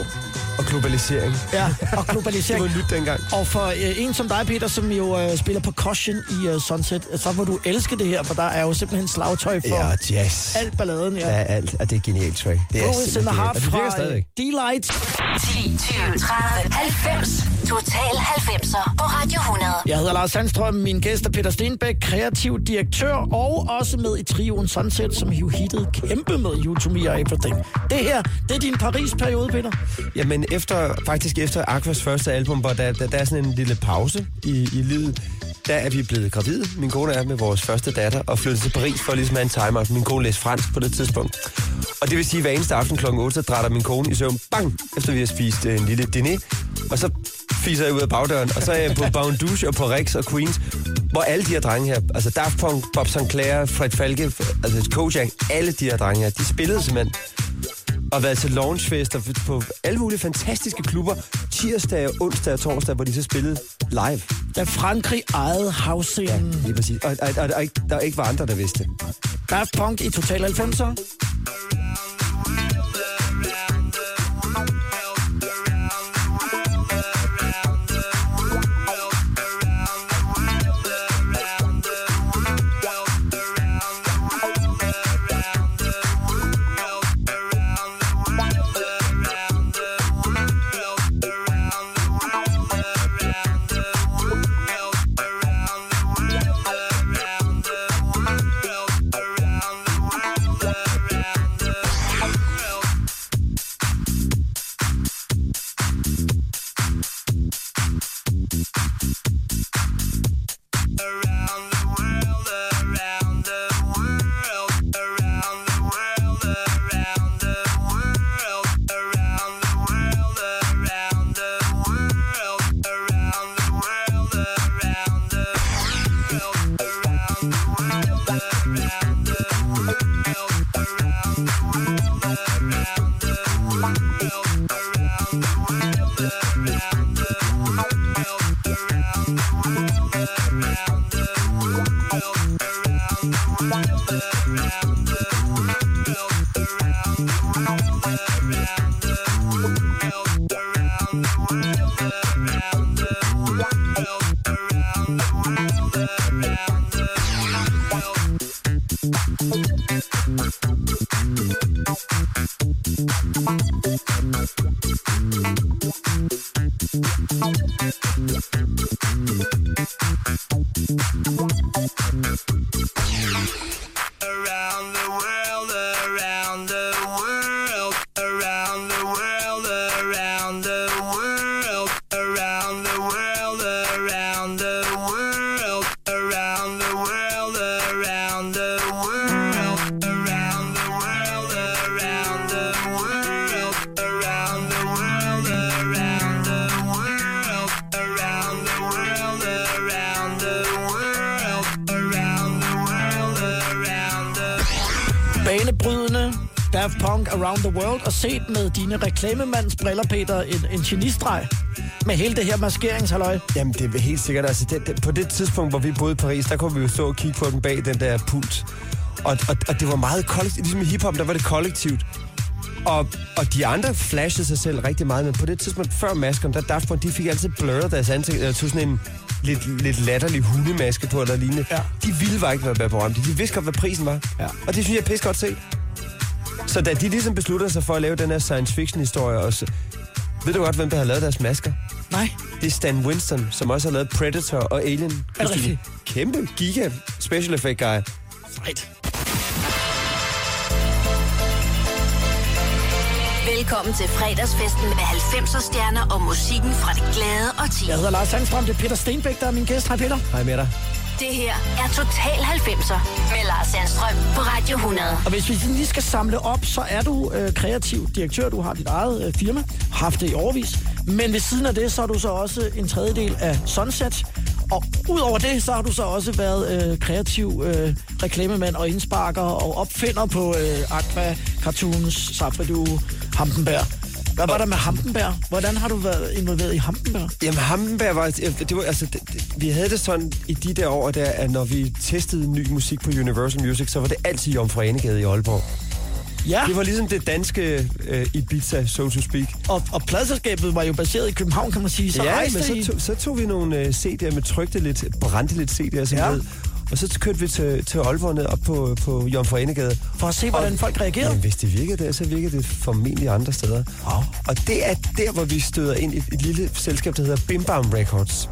Og globalisering. Ja, og [laughs] Det var globalisering. nyt dengang. Og for øh, en som dig, Peter, som jo øh, spiller percussion i øh, Sunset, så må du elske det her, for der er jo simpelthen slagtøj for Ja, jazz. alt balladen. Ja. Ja, alt. Og det er genialt track. Det er Go is in the simpelthen heart fra stadigvæk. Øh, D-Light. 10, 20, 30, 90. Total 90'er på Radio 100. Jeg hedder Lars Sandstrøm, min gæst er Peter Stenbæk, kreativ direktør, og også med i trioen Sunset, som jo hittede kæmpe med You To Me og Everything. Det her, det er din Paris-periode, Peter. Jamen, efter, faktisk efter Aquas første album, hvor der, der, der er sådan en lille pause i, i livet, der er vi blevet gravide. Min kone er med vores første datter og flyttet til Paris for ligesom at have en timer. Min kone læste fransk på det tidspunkt. Og det vil sige, at hver eneste aften kl. 8, så drætter min kone i søvn, bang, efter vi har spist øh, en lille diner. Og så fiser jeg ud af bagdøren, og så er jeg på Bound Douche og på Rex og Queens, hvor alle de her drenge her, altså Daft Punk, Bob Sinclair, Fred Falke, altså Kojak, alle de her drenge her, de spillede simpelthen og været til launchfester på alle mulige fantastiske klubber, tirsdag, onsdag og torsdag, hvor de så spillede live. Da Frankrig ejede havscenen. Lige præcis. Og, og, og, og ikke, der ikke var andre, der vidste. Daft Punk i Total 90'er. Around the World, og set med dine reklamemands briller, Peter, en, en genistreg med hele det her maskeringshalløj. Jamen, det er helt sikkert. Altså, det, det, på det tidspunkt, hvor vi boede i Paris, der kunne vi jo stå og kigge på den bag den der pult. Og, og, og det var meget kollektivt. Ligesom i hiphop, der var det kollektivt. Og, og de andre flashede sig selv rigtig meget, men på det tidspunkt før maskerne, der Daft Punk, de fik altid blurret deres ansigt, eller tog sådan en lidt, lidt latterlig hundemaske på, eller lignende. Ja. De ville bare ikke være berømte. De vidste godt, hvad prisen var. Ja. Og det synes jeg er pisse godt set. Så da de ligesom besluttede sig for at lave den her science fiction historie, og så, ved du godt, hvem der har lavet deres masker? Nej, Det er Stan Winston, som også har lavet Predator og Alien. Er det rigtigt? Kæmpe giga special effect guy. sejt. Velkommen til fredagsfesten med 90'er stjerner og musikken fra det glade og ti. Jeg hedder Lars Sandstrøm, det er Peter Stenbæk, der er min gæst. Hej Peter. Hej med dig. Det her er Total 90'er med Lars Sandstrøm på Radio 100. Og hvis vi lige skal samle op, så er du øh, kreativ direktør. Du har dit eget øh, firma, haft det i overvis. Men ved siden af det, så er du så også en tredjedel af Sunset. Og udover det, så har du så også været øh, kreativ øh, reklamemand og indsparker og opfinder på øh, Aqua, Cartoons, Safridu, Hampenberg. Hvad var der med Hampenberg? Hvordan har du været involveret i Hampenberg? Jamen, Hampenberg var... Det var altså, det, det, vi havde det sådan i de der år, der, at når vi testede ny musik på Universal Music, så var det altid Jomfru Anegade i Aalborg. Ja, Det var ligesom det danske øh, Ibiza, so to speak. og, og pladselskabet var jo baseret i København, kan man sige. Så ja, men så I... tog, så tog vi nogle øh, CD'er med trykte lidt, brændte lidt CD'er som Ja. ja. Og så kørte vi til, til Aalborg ned op på, på Jomfru Anegade. For at se, hvordan folk reagerer. Men hvis det virkede der, så virkede det formentlig andre steder. Wow. Og det er der, hvor vi støder ind i et, et lille selskab, der hedder Bim Bam Records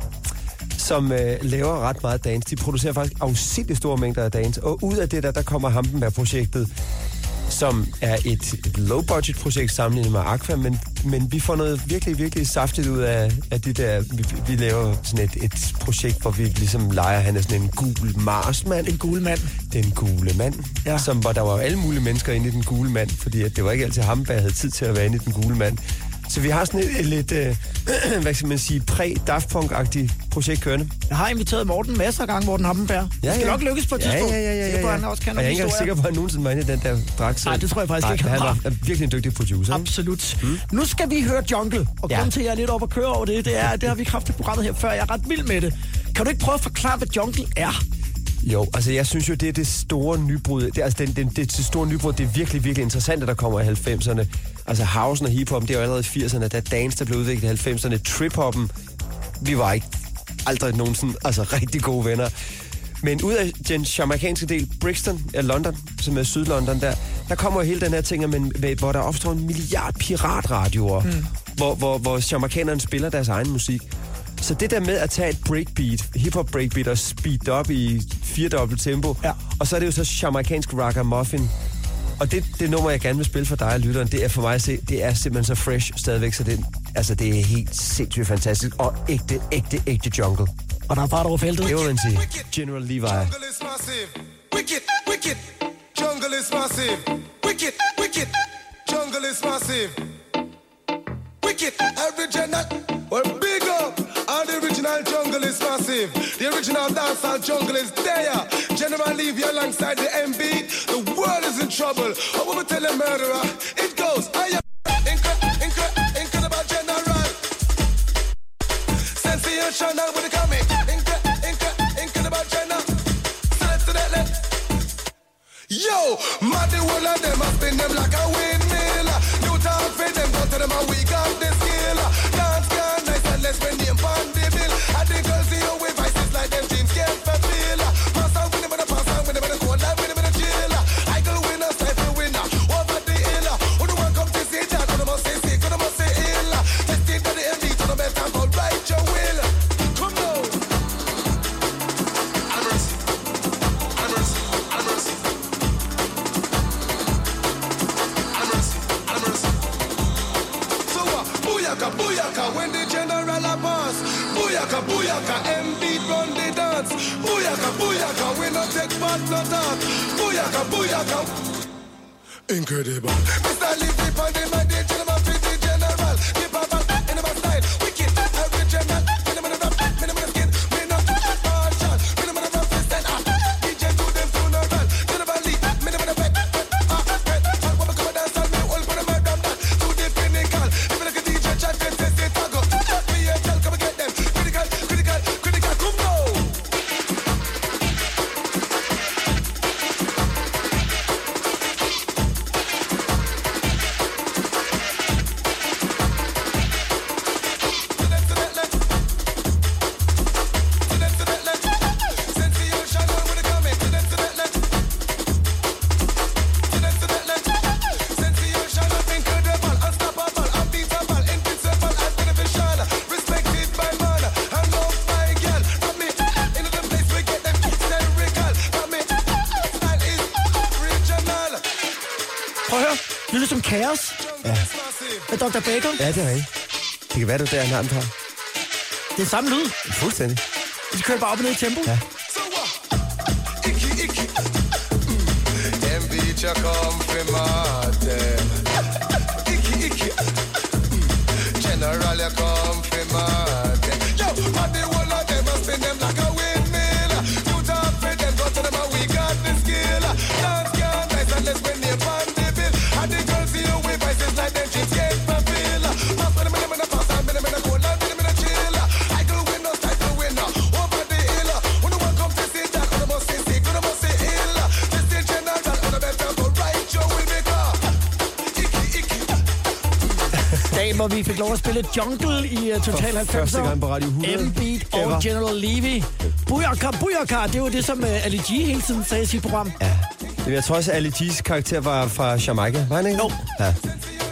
som øh, laver ret meget dance. De producerer faktisk afsindig store mængder af dance. Og ud af det der, der kommer Hampenberg-projektet, som er et, et low-budget projekt sammenlignet med Aqua, men, men vi får noget virkelig, virkelig saftigt ud af, af de der... Vi, vi laver sådan et, et projekt, hvor vi ligesom leger, han er sådan en gul marsmand. En gul mand. Den gule mand, ja. som, hvor der var alle mulige mennesker inde i den gule mand, fordi at det var ikke altid ham, der havde tid til at være inde i den gule mand. Så vi har sådan et, et lidt, øh, [clears throat] hvad skal man sige, præ-Daft Punk-agtigt projekt kørende. Jeg har inviteret Morten masser af gange, Morten Hampenberg. Ja, det skal nok lykkes på et ja, tidspunkt. Ja, ja, ja, ja, ja. bør han også kan Og jeg er ikke engang sikker på, at han nogensinde var inde i den der dragt. Nej, det tror jeg faktisk ikke, Han var virkelig en dygtig producer. Absolut. Mm. Nu skal vi høre Jungle, og Ja. grunden til, at jeg er lidt op at køre over det, det er, det har vi haft i programmet her før. Jeg er ret vild med det. Kan du ikke prøve at forklare, hvad Jungle er? Jo, altså jeg synes jo, det er det store nybrud. Det, altså den, den, det, det store nybrud, det er virkelig, virkelig interessant, at der kommer i 90'erne. Altså housen og hiphop, det er jo allerede i 80'erne, da dance, der blev udviklet i 90'erne. Trip-hoppen, vi var ikke aldrig nogensinde altså, [laughs] rigtig gode venner. Men ud af den jamaikanske del, Brixton af London, som er Sydlondon der, der kommer hele den her ting, med, med, hvor der opstår en milliard piratradioer, mm. hvor, hvor, hvor jamaikanerne spiller deres egen musik. Så det der med at tage et breakbeat, hip-hop breakbeat og speed op i firedobbelt tempo, Ja. og så er det jo så jamaikansk ragamuffin. Og det, det nummer, jeg gerne vil spille for dig og lytteren, det er for mig at se, det er simpelthen så fresh stadigvæk, så det, altså, det er helt sindssygt fantastisk, og ægte, ægte, ægte jungle. Og der er fart over feltet. Det må man sige. General Levi. Jungle is massive. Wicked, wicked. Jungle is massive. Wicked, wicked. Jungle is massive. Wicked, original. Well, big up. All the original jungle is massive. The original dancehall jungle is there. General Levy alongside the M in trouble. I to tell a murderer. It goes. I am incre- incre- incredible general. Sensational with the comic. Incre- incre- incredible general. Select to that left. Yo, the whole of them, I spin them like a windmill. You talk for them, go to them, and we got the skill. Dr. Baker. ja, det er rigtigt. Det kan være, det er der, han har den fra. Det er samme lyd. Fuldstændig. Vi kører bare op og ned i tempo. Ja. Them beach icky. Mm. General a come hvor vi fik lov at spille Jungle i uh, Total 90'er. første gang på Radio 100 M-Beat ever. og General Levy. Bujaka, bujaka, det var det, som uh, Ali G hele tiden sagde i sit program. Ja. Jeg tror også, at Ali G's karakter var fra Jamaica, var han ikke? Jo. Ja.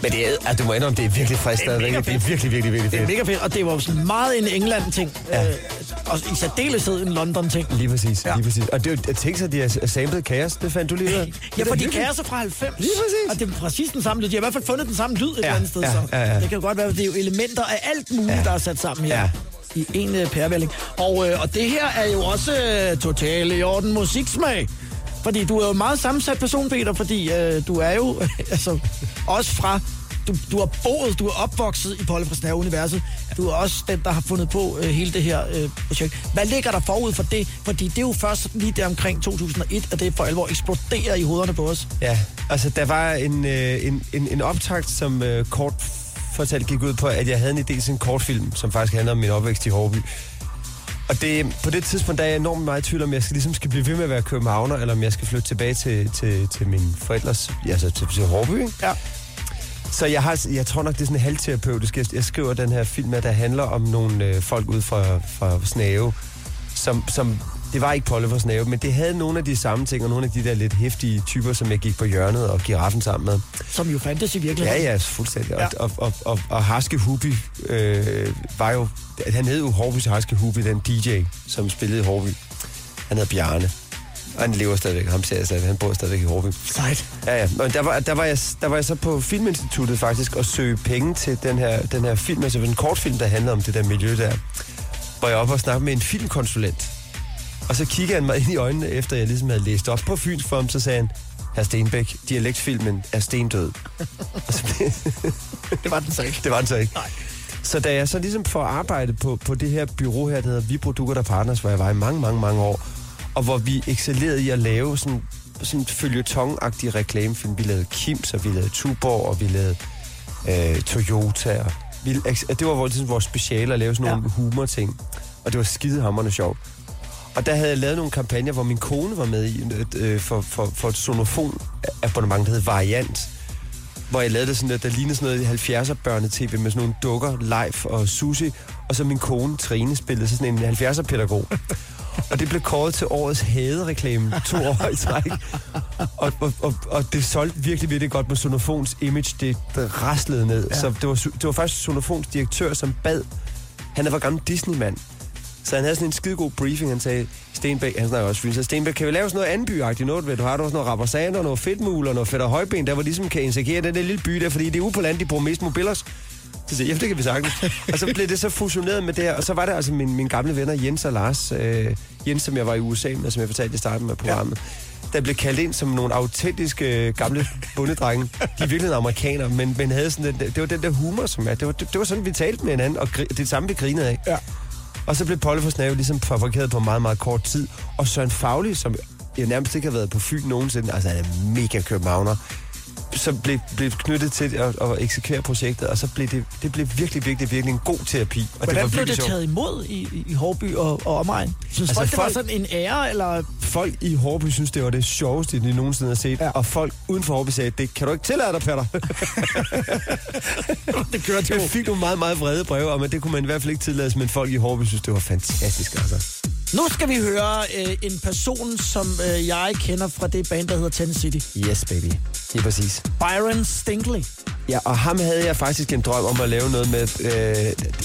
Men det er, altså, du må indrømme, det er virkelig frisk Det er stadigvæk. Det er fedt. virkelig, virkelig, virkelig Det er fedt. mega fedt, og det var sådan meget en England-ting. Ja. Øh, og i særdeleshed en London-ting. Lige præcis, Ja. lige præcis. Og det er jo, sig, at de har samlet kaos. Det fandt du lige ud af. [laughs] Ja, for de kaos er fra 90. Lige præcis. Og det er præcis den samme lyd. De har i hvert fald fundet den samme lyd et Ja, eller andet sted. ja, så. ja, ja. Det kan jo godt være, at det er jo elementer af alt muligt, Ja. der er sat sammen her. Ja. I en uh, pærevælling. Og, øh, og det her er jo også uh, totalt i orden musiksmag. Fordi du er jo meget sammensat person, Peter, fordi øh, du er jo [laughs] altså, også fra... Du, du har boet, du er opvokset i Polle fra universet Du er også den, der har fundet på øh, hele det her øh, projekt. Hvad ligger der forud for det? Fordi det er jo først lige der omkring 2001, at det for alvor eksploderer i hovederne på os. Ja, altså der var en, øh, en, en, en optakt, som øh, kort fortalt gik ud på, at jeg havde en idé til en kortfilm, som faktisk handler om min opvækst i Hårby. Og det, på det tidspunkt, der er jeg enormt meget i tvivl, om jeg skal, ligesom skal blive ved med at være københavner, eller om jeg skal flytte tilbage til, til, til mine forældres, altså til, til Hårby. Ja. Så jeg, har, jeg tror nok, det er sådan halvterapeutisk. Jeg, jeg skriver den her film, der handler om nogle øh, folk ud fra, fra Snave, som, som det var ikke Polle fra Snave, men det havde nogle af de samme ting, og nogle af de der lidt hæftige typer, som jeg gik på hjørnet og giraffen sammen med. Som jo fandtes i Ja, virkeligheden. ja, fuldstændig. Ja. Ja. Og, og, og, og Harske Hubi øh, var jo... Han hed jo Hårbys Harske Hubi, den DJ, som spillede i Hårby. Han hedder Bjarne. Og han lever stadigvæk. Ham ser jeg stadigvæk. Han bor stadigvæk i Hårby. Sejt. Ja, ja. Men der var, der, var jeg, der var jeg så på Filminstituttet faktisk og søge penge til den her, den her film, altså en kortfilm, der handler om det der miljø der. Hvor jeg oppe og snakke med en filmkonsulent. Og så kiggede han mig [laughs] ind i øjnene, efter jeg ligesom havde læst op på Fyns for ham, så sagde han, Herr Stenbæk, dialektfilmen er stendød. [laughs] og Det var den så ikke. det var den så ikke. Nej. Så da jeg så ligesom får arbejde på, på det her bureau her, der hedder Vi Produkter Partners, hvor jeg var i mange, mange, mange år, og hvor vi excellerede i at lave sådan, sådan følgetong-agtige reklamefilm. Vi lavede Kims, og vi lavede Tuborg, og vi lavede øh, Toyota. Og vi, det var vores, ligesom, vores speciale at lave sådan nogle humor-ting. Og det var skidehammerende sjovt. Og der havde jeg lavet nogle kampagner, hvor min kone var med i øh, for, for, for et sonofon abonnement, der hed Variant hvor jeg lavede det sådan, at der lignede sådan noget 70'er børnetv med sådan nogle dukker, live og sushi, og så min kone Trine spillede så sådan en 70'er pædagog. [laughs] Og det blev kåret til årets hadereklame to [laughs] år i træk. Og, og, og, og det solgte virkelig, virkelig godt med Sonofons image. Det raslede ned. Ja. Så det var, det var faktisk Sonofons direktør, som bad. Han var gammel Disney-mand. Så han havde sådan en skidegod briefing. Han sagde, Stenbæk, han snakker også fynsk, så Stenbæk, kan vi lave sådan noget anden byagtigt noget? Ved du har du også noget rappersaner, noget fedtmuler, noget fedt og højben, der hvor ligesom kan insekere den der lille by der, fordi det er ude på landet, de bruger mest mobilers. Jeg, ja, det kan vi sagtens. og så blev det så fusioneret med det her, og så var det altså min, mine gamle venner Jens og Lars. Øh, Jens, som jeg var i USA med, som jeg fortalte i starten af programmet. Ja. Der blev kaldt ind som nogle autentiske øh, gamle bundedrenge. De er virkelig amerikanere, men, men havde sådan den, det var den der humor, som er. Det var, det, det var sådan, vi talte med hinanden, og gri, det det samme, vi grinede af. Ja. Og så blev Polle for Snave ligesom fabrikeret på meget, meget kort tid. Og Søren Fagli, som jeg nærmest ikke har været på Fyn nogensinde, altså han er mega københavner, så blev, blev knyttet til at, at eksekvere projektet, og så blev det, det blev virkelig, virkelig, virkelig en god terapi. Og Hvordan det var blev det taget imod i, i- Hårby og, og omegn? Synes Altså, folk, det var folk- sådan en ære, eller... Folk i Hårby synes, det var det sjoveste, de nogensinde har set. Ja. Og folk uden for Hårby sagde, det kan du ikke tillade dig, Peter. [laughs] Det kørte jo. Jeg fik nogle meget, meget vrede breve om, at det kunne man i hvert fald ikke tillade, men folk i Hårby synes, det var fantastisk. Altså. Nu skal vi høre øh, en person, som øh, jeg kender fra det band, der hedder Ten City. Yes, baby. Det er præcis. Byron Stingley. Ja, og ham havde jeg faktisk en drøm om at lave noget med. Øh,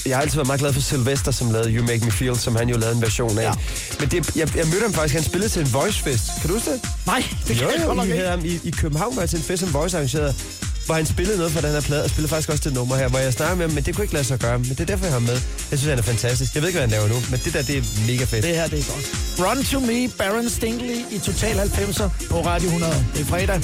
jeg har altid været meget glad for Sylvester, som lavede You Make Me Feel, som han jo lavede en version af. Ja. Men det, jeg, jeg mødte ham faktisk, han spillede til en voicefest. Kan du huske det? Nej, det kan jo, jeg godt nok ikke. ham i, i København var jeg til en fest, som voice arrangerede, hvor han spillede noget fra den her plade, og spillede faktisk også det nummer her, hvor jeg snakker med ham, men det kunne ikke lade sig gøre. Men det er derfor, jeg har med. Jeg synes, han er fantastisk. Jeg ved ikke, hvad han laver nu, men det der, det er mega fedt. Det her, det er godt. Run to me, Baron Stingley i Total 90'er på Radio 100. Det er fredag.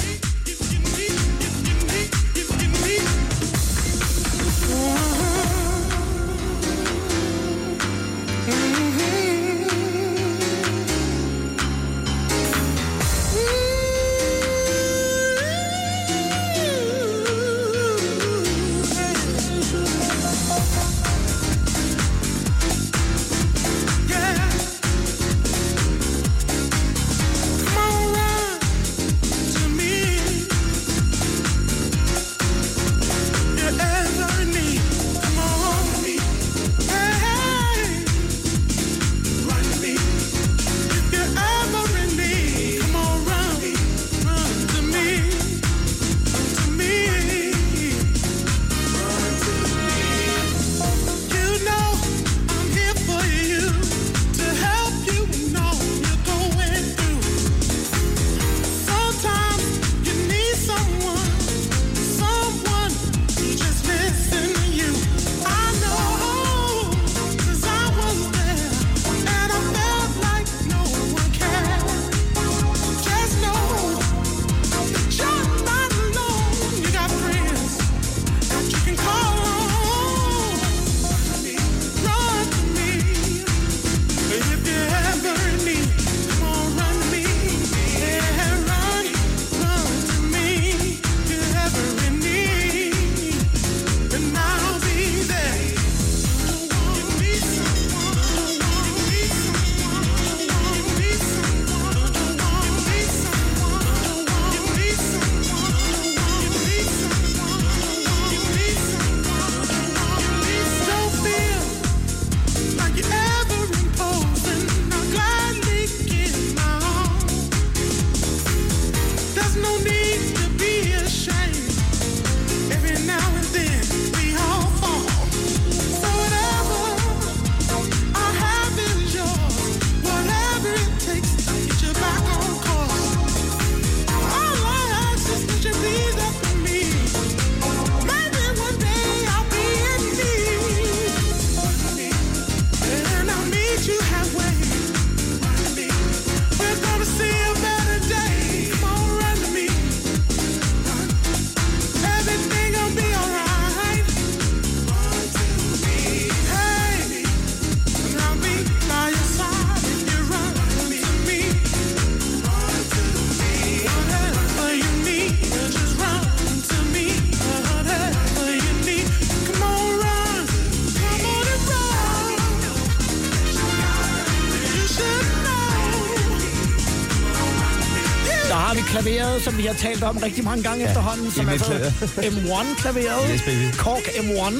Vi har talt om rigtig mange gange ja, efterhånden, som er altså M1-klaveret. Yes, baby. Kork M1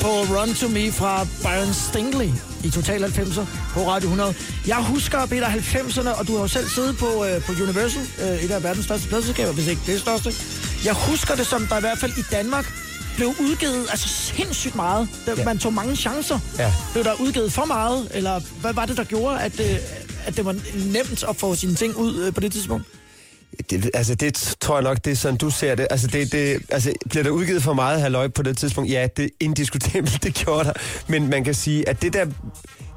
på Run To Me fra Byron Stingley i Total 90'er på Radio 100. Jeg husker, Peter, 90'erne, og du har jo selv siddet på, øh, på Universal, øh, et af verdens største pladselskaber, hvis ikke det største. Jeg husker det som, der i hvert fald i Danmark blev udgivet altså sindssygt meget. Der. Ja. Man tog mange chancer. Ja. Blev der udgivet for meget, eller hvad var det, der gjorde, at, øh, at det var nemt at få sine ting ud øh, på det tidspunkt? Det, altså, det tror jeg nok, det er sådan, du ser det. Altså, det, det, altså bliver der udgivet for meget halvøj på det tidspunkt? Ja, det er indiskutabelt, [laughs] det gjorde der. Men man kan sige, at det der,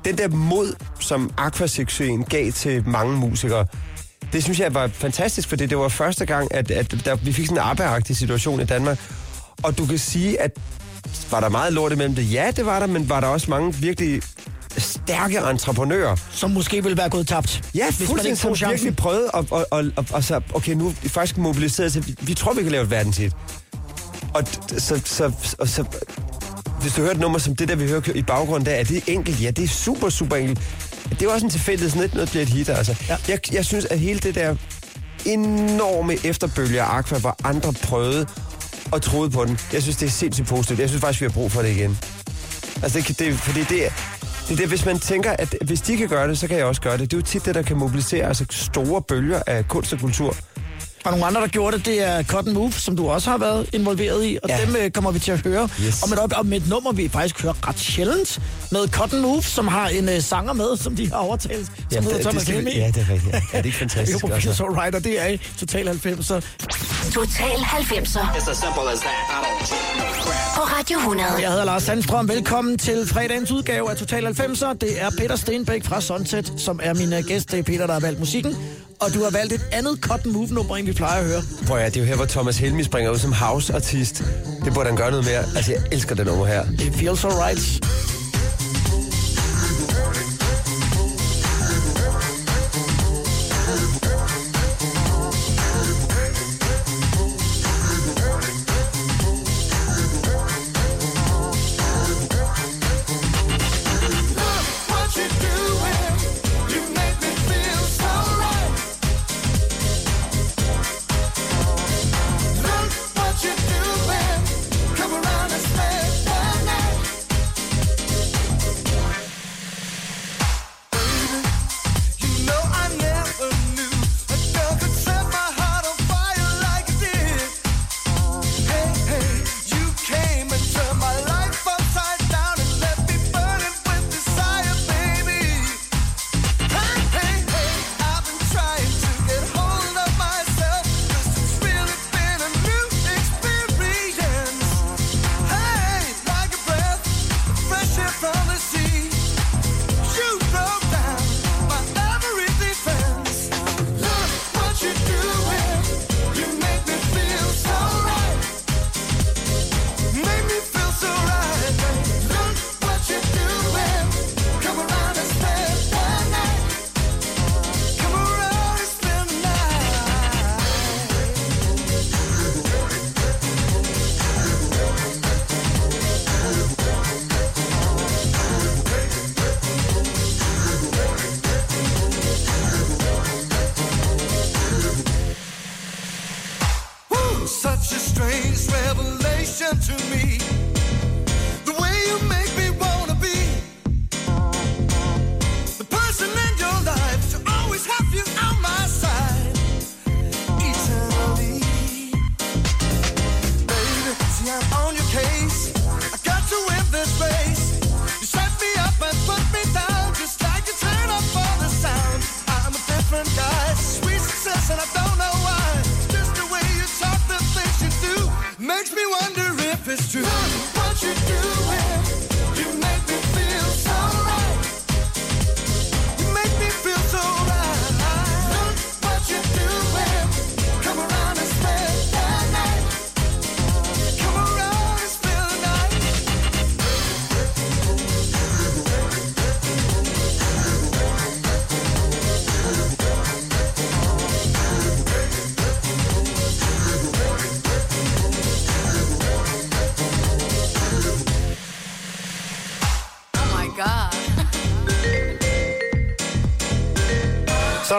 den der mod, som Aquasuccesen gav til mange musikere, det synes jeg var fantastisk, fordi det var første gang, at, at der, vi fik sådan en arbejde situation i Danmark. Og du kan sige, at var der meget lort imellem det? Ja, det var der, men var der også mange virkelig stærke entreprenører, Som måske ville være gået tabt. Ja, fuldstændig, som chancen. virkelig prøvede at, og, og, og, og så, okay, nu er vi faktisk mobiliseret til, vi, vi tror, vi kan lave et verdenshit. Og så, så, og så, hvis du hører et nummer som det der, vi hører i baggrunden, der er det enkelt. Ja, det er super, super enkelt. Det er også en tilfældighed, sådan lidt noget bliver et hit, altså. Ja. Jeg, jeg synes, at hele det der enorme efterbølge af Aqua, hvor andre prøvede og troede på den, jeg synes, det er sindssygt positivt. Jeg synes faktisk, vi har brug for det igen. Altså, det, det, fordi det, det er hvis man tænker, at hvis de kan gøre det, så kan jeg også gøre det. Det er jo tit det, der kan mobilisere altså store bølger af kunst og kultur. Og nogle andre, der gjorde det, det er Cotton Move, som du også har været involveret i, og ja. Dem øh, kommer vi til at høre. Yes. Og, med et, og med et nummer, vi faktisk hører ret sjældent, med Cotton Move, som har en øh, sanger med, som de har overtalt, som Ja, hedder det- Thomas det Helmi. ja, det er rigtigt. Ja, det er [laughs] ikke fantastisk, Det er jo altså? Professor Writer, det er i Total 90'er. Total 90'er It's as simple as that. I don't take no crap. på Radio 100. Jeg hedder Lars Sandstrøm. Velkommen til fredagens udgave af Total 90'er. Det er Peter Stenbæk fra Sunset, som er min øh, gæst. Det er Peter, der har valgt musikken. Og du har valgt et andet Cotton Move-nummer, end vi plejer at høre. Prøv at, det er jo her, hvor Thomas Helmi springer ud som house-artist. Det burde han gøre noget mere. Altså, jeg elsker det nummer her. It feels alright.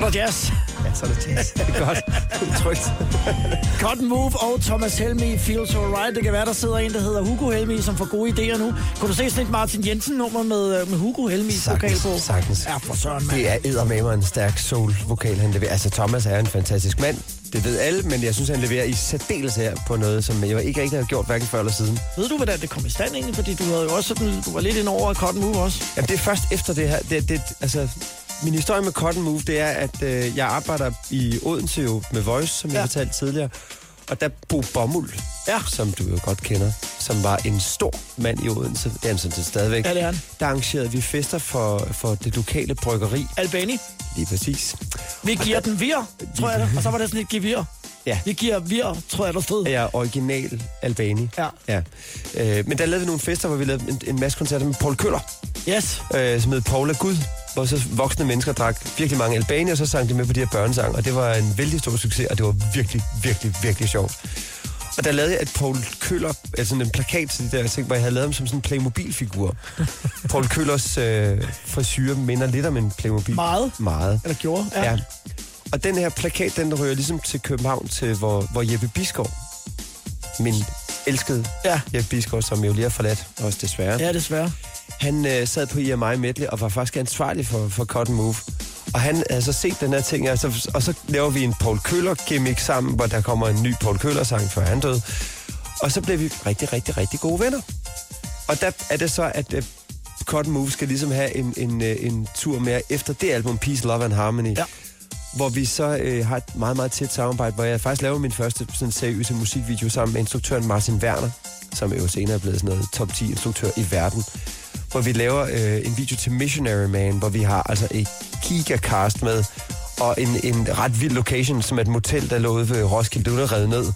Er der jazz. Så er det jazz. [laughs] Det er godt. Det er trygt. Cotton Move og Thomas Helmi, Feels Alright. Det kan være, der sidder en, der hedder Hugo Helmi, som får gode idéer nu. Kunne du se sådan et Martin Jensen-nummer med, øh, med Hugo Helmi vokal på? sagtens. Ja, for søren, mand. Det er eddermame en stærk soul-vokal, han leverer. Altså, Thomas er en fantastisk mand. Det ved alle, men jeg synes, han leverer i særdeleshed her på noget, som jeg ikke rigtig har gjort hverken før eller siden. Ved du, hvordan det kom i stand egentlig? Fordi du havde jo også sådan, du var lidt ind over Cotton Move også. Jamen, det er først efter det her. Det, det, altså, min historie med Cotton Move, det er, at øh, jeg arbejder i Odense jo med Voice, som ja. jeg fortalte tidligere. Og der Bo Bommel, Ja. som du jo godt kender, som var en stor mand i Odense, det er han sådan set stadigvæk. Ja, det er han. Der arrangerede vi fester for, for det lokale bryggeri. Albani. Lige præcis. Vi giver den vir, tror jeg. Og så var det sådan et gevir. Ja. Vi giver vir, tror jeg, der stod. Er original Albani. Ja. ja. Øh, men der lavede vi nogle fester, hvor vi lavede en, en masse koncerter med Paul Køller, Yes. øh, som hed Paul er Gud, hvor så voksne mennesker drak virkelig mange Albani, og så sang de med på de her børnesang, og det var en vældig stor succes, og det var virkelig, virkelig, virkelig sjovt. Og der lavede jeg et Paul Køller, altså en plakat til de der ting, hvor jeg havde lavet ham som sådan en Playmobil-figur. [laughs] Paul Køllers øh, frisyr minder lidt om en Playmobil. Meget. Meget. Eller gjorde. Ja. ja. Og den her plakat, den rører ligesom til København, til hvor, hvor Jeppe Biskov, min elskede Ja. Jeppe Biskov, som jo lige har forladt os desværre, Ja, desværre. han øh, sad på IMI Medley og var faktisk ansvarlig for, for Cotton Move. Og han havde så set den her ting, og så, og så laver vi en Paul Køller gimmick sammen, hvor der kommer en ny Paul Køller sang, før han døde. Og så blev vi rigtig, rigtig, rigtig gode venner. Og der er det så, at uh, Cotton Move skal ligesom have en, en, uh, en tur mere efter det album, Peace, Love and Harmony. Ja. Hvor vi så øh, har et meget, meget tæt samarbejde, hvor jeg faktisk laver min første sådan seriøse musikvideo sammen med instruktøren Martin Werner, som jo senere er blevet sådan noget top 10 instruktør i verden. Hvor vi laver øh, en video til Missionary Man, hvor vi har altså et gigacast med, og en, en ret vild location, som er et motel, der lå ude ved Roskilde, det var revet ned.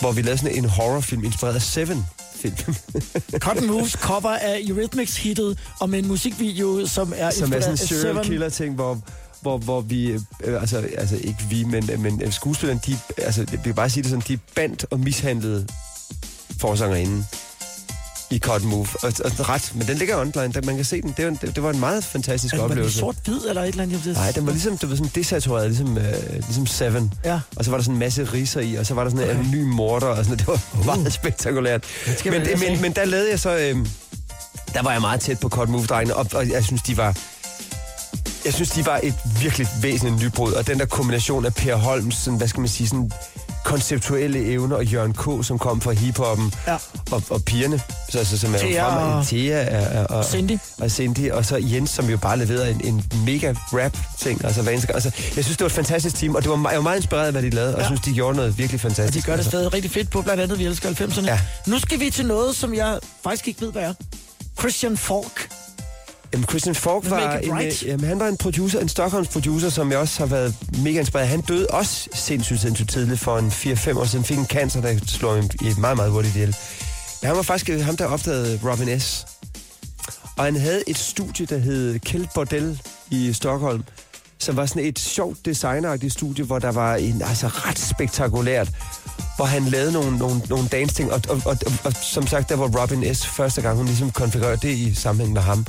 Hvor vi lavede sådan en horrorfilm, inspireret af Seven film, [laughs] Cotton Moves cover af Eurythmics-hittet, og med en musikvideo, som er som er sådan en serial killer ting, hvor, hvor, hvor vi, øh, altså, altså ikke vi, men, men øh, skuespillerne, de, altså, jeg vil bare sige det sådan, de bandt og mishandlede forsangerinden i Cotton Move. Og, og ret, men den ligger online, der, man kan se den. Det var, en- det, det var en meget fantastisk den oplevelse. sort-hvid eller et eller andet? Nej, den var ligesom, det var sådan desatureret, ligesom, øh, ligesom Seven. Ja. Og så var der sådan en masse riser i, og så var der sådan en Okay. anonym morder, og sådan, det var meget spektakulært. Men, da men, se. men der lavede jeg så, øh, der var jeg meget tæt på Cut Move drengene, og, og jeg synes, de var, jeg synes, de var et virkelig væsentligt nybrud, og den der kombination af Per Holms, sådan, hvad skal man sige, sådan konceptuelle evner, og Jørgen K., som kom fra hiphoppen, Ja. og, og pigerne, så, altså, som er Thea fremme, og- Thea og, og, Cindy. og Cindy, og så Jens, som jo bare leverede en, en mega rap-ting. Altså, altså, jeg synes, det var et fantastisk team, og det var, jeg var meget inspireret af, hvad de lavede, og jeg Ja. synes, de gjorde noget virkelig Og fantastisk. de gør det altså. stadig rigtig fedt på, blandt andet Vi elsker 90'erne. Ja. Nu skal vi til noget, som jeg faktisk ikke ved, hvad er. Christian Falk. Jamen, Christian Falk var en, Right. øh, jamen, han var en producer, en Stockholms producer, som jeg også har været mega inspireret. Han døde også sindssygt, sindssygt tidligt for en 4-5 år siden. Fik en cancer, der slog ham i et meget, meget hurtigt ihjel. Men han var faktisk øh, ham, der opdagede Robin S. Og han havde et studie, der hed Kjeld Bordel i Stockholm, som var sådan et sjovt designeragtigt studie, hvor der var en altså ret spektakulært, hvor han lavede nogle, nogle, nogle dance-ting, og, og, og, og, og som sagt, der var Robin S. første gang, hun ligesom konfigurerede det i sammenhæng med ham.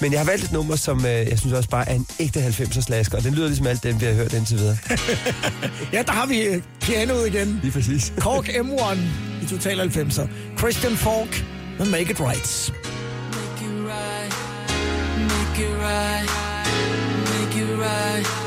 Men jeg har valgt et nummer, som øh, jeg synes også bare er en ægte 90'er slasker, og den lyder ligesom alt dem, vi har hørt indtil videre. [laughs] Ja, der har vi øh, pianoet igen. Lige præcis. [laughs] Kork M1 i Total 90'er. Christian Falk med Make It Right. Make it right, make it right, right.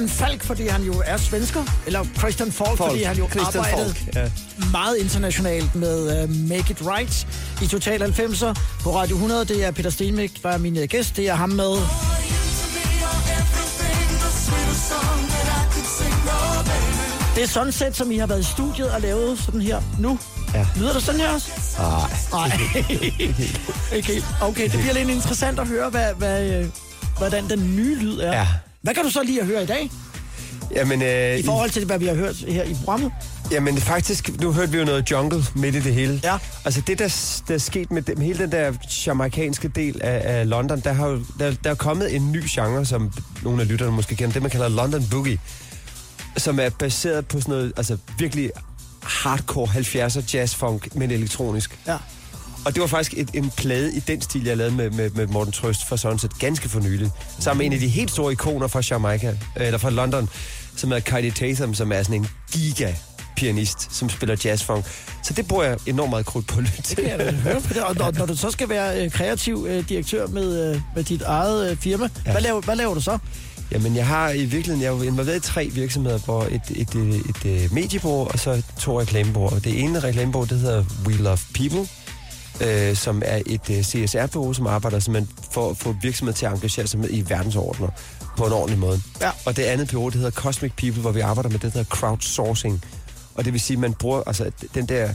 Christian Falk, fordi han jo er svensker, eller Christian Falk, Falk. fordi han jo Christian arbejdede Falk, ja. meget internationalt med uh, Make It Right i Total 90'er på Radio 100. Det er Peter Stenmik, der er min uh, gæst. Det er ham med... Det er Sunset, som I har været i studiet og lavet sådan her nu. Ja. Lyder det sådan her også? Nej. Nej. [laughs] helt. Okay, det bliver lidt interessant at høre, hvad, hvad, øh, hvordan den nye lyd er. Ja. Hvad kan du så lige at høre i dag, Jamen, øh, i forhold til hvad vi har hørt her i programmet? Jamen faktisk, nu hørte vi jo noget jungle midt i det hele. Ja. Altså det, der, der er sket med, det, med hele den der jamaikanske del af, af London, der, har jo, der, der er kommet en ny genre, som nogle af lytterne måske kender, det man kalder London Boogie, som er baseret på sådan noget, altså virkelig hardcore 70'er jazz-funk, men elektronisk. Ja. Og det var faktisk et, en plade i den stil, jeg lavede med, med, med Morten Trøst fra Sunset ganske for nylig. Sammen med en af de helt store ikoner fra Jamaica, eller fra London, som er Kylie Tatham, som er sådan en giga pianist, som spiller jazzfunk. Så det bruger jeg enormt meget krudt på at lytte til. Det kan jeg da høre på det. Og når, når du så skal være øh, kreativ øh, direktør med, øh, med dit eget øh, firma, ja. hvad, laver, hvad laver du så? Jamen, jeg har i virkeligheden, jeg er jo involveret i tre virksomheder, hvor et, et, et, et, et mediebureau og så to reklamebureauer. Det ene reklamebureau, det hedder We Love People, øh, som er et øh, CSR-bureau, som arbejder simpelthen for at få virksomheder til at engagere sig med i verdensordner på en ordentlig måde. Ja. Og det andet bureau, det hedder Cosmic People, hvor vi arbejder med det, der hedder crowdsourcing. Og det vil sige, at man bruger altså den der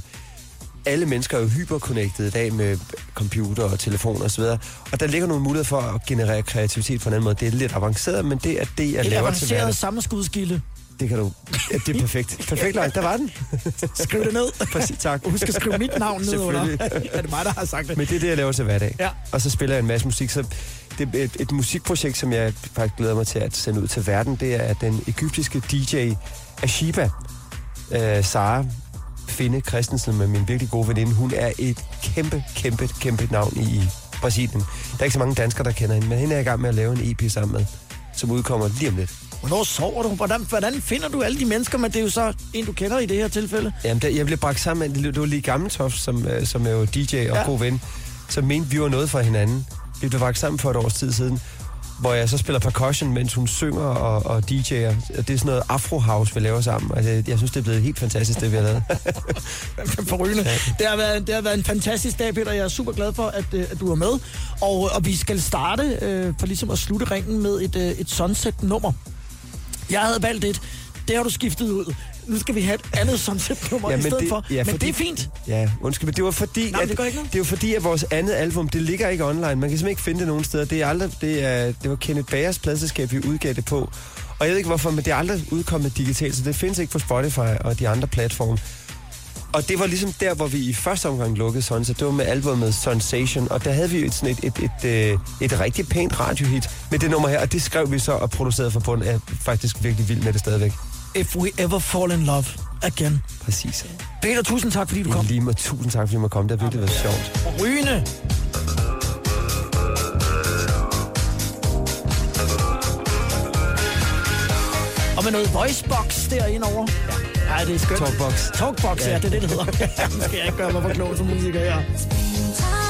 alle mennesker er jo hyperconnected i dag med computer og telefon og så videre. Og der ligger nogle muligheder for at generere kreativitet på en anden måde. Det er lidt avanceret, men det er det, jeg Et laver til avanceret hverdag. sammenskudskilde. Det kan du... Ja, det er perfekt. Perfekt, Løg. Der var den. Skriv det ned. Præcis, tak. Og husk at skrive mit navn ned under. Er det mig, der har sagt det? Men det er det, jeg laver til hverdag. Ja. Og så spiller jeg en masse musik. Så det er et, et musikprojekt, som jeg faktisk glæder mig til at sende ud til verden. Det er den egyptiske DJ Ashiba, øh, Sara Finde Christensen med min virkelig gode veninde. Hun er et kæmpe, kæmpe, kæmpe navn i Brasilien. Der er ikke så mange danskere, der kender hende, men hende er i gang med at lave en EP sammen med, som udkommer lige om lidt. Hvornår sover du? Hvordan, hvordan finder du alle de mennesker? Men det er jo så en, du kender i det her tilfælde. Jamen, der, jeg blev bragt sammen med, det var lige Gammeltoft, som, øh, som er jo DJ og Ja. ja. god ven, som mente, vi var noget for hinanden. Vi blev bragt sammen for et års tid siden, hvor jeg så spiller percussion, mens hun synger og, og DJ'er. Og Det er sådan noget afro-house, vi laver sammen. Altså, jeg synes, det er blevet helt fantastisk, det vi har lavet. [laughs] Forrygende. Det, har været, det har været en fantastisk dag, Peter. Jeg er super glad for, at, øh, at du er med. Og, og vi skal starte øh, for ligesom at slutte ringen med et, øh, et sunset-nummer. Jeg havde valgt et. Det har du skiftet ud. Nu skal vi have et andet sunset-nummer Ja, i stedet det- for. ja, men fordi- det er fint. Ja, undskyld, men det var fordi, Nej, at, det gør ikke noget. det var fordi, at vores andet album, det ligger ikke online. Man kan simpelthen ikke finde det nogen steder. Det, er aldrig, det, er, det var Kenneth Bagers pladselskab, vi udgav det på. Og jeg ved ikke hvorfor, men det er aldrig udkommet digitalt, så det findes ikke på Spotify og de andre platforme. Og det var ligesom der, hvor vi i første omgang lukkede sådan, så det var med albumet Sensation, og der havde vi jo et, sådan et, et, et, et, et rigtig pænt radiohit med det nummer her, og det skrev vi så og producerede for Bund. Jeg er faktisk virkelig vild med det stadigvæk. If we ever fall in love again. Præcis. Peter, tusind tak, fordi du kom. Lige med tusind tak, fordi måtte komme. Det har virkelig været sjovt. Ryne. Og med noget voicebox derinde over. Ja. Ej, det er skønt. Talkbox. Talkbox, ja, Ja. det er det, det hedder. [laughs] Nu skal jeg ikke gøre mig for klog som musiker her. Time,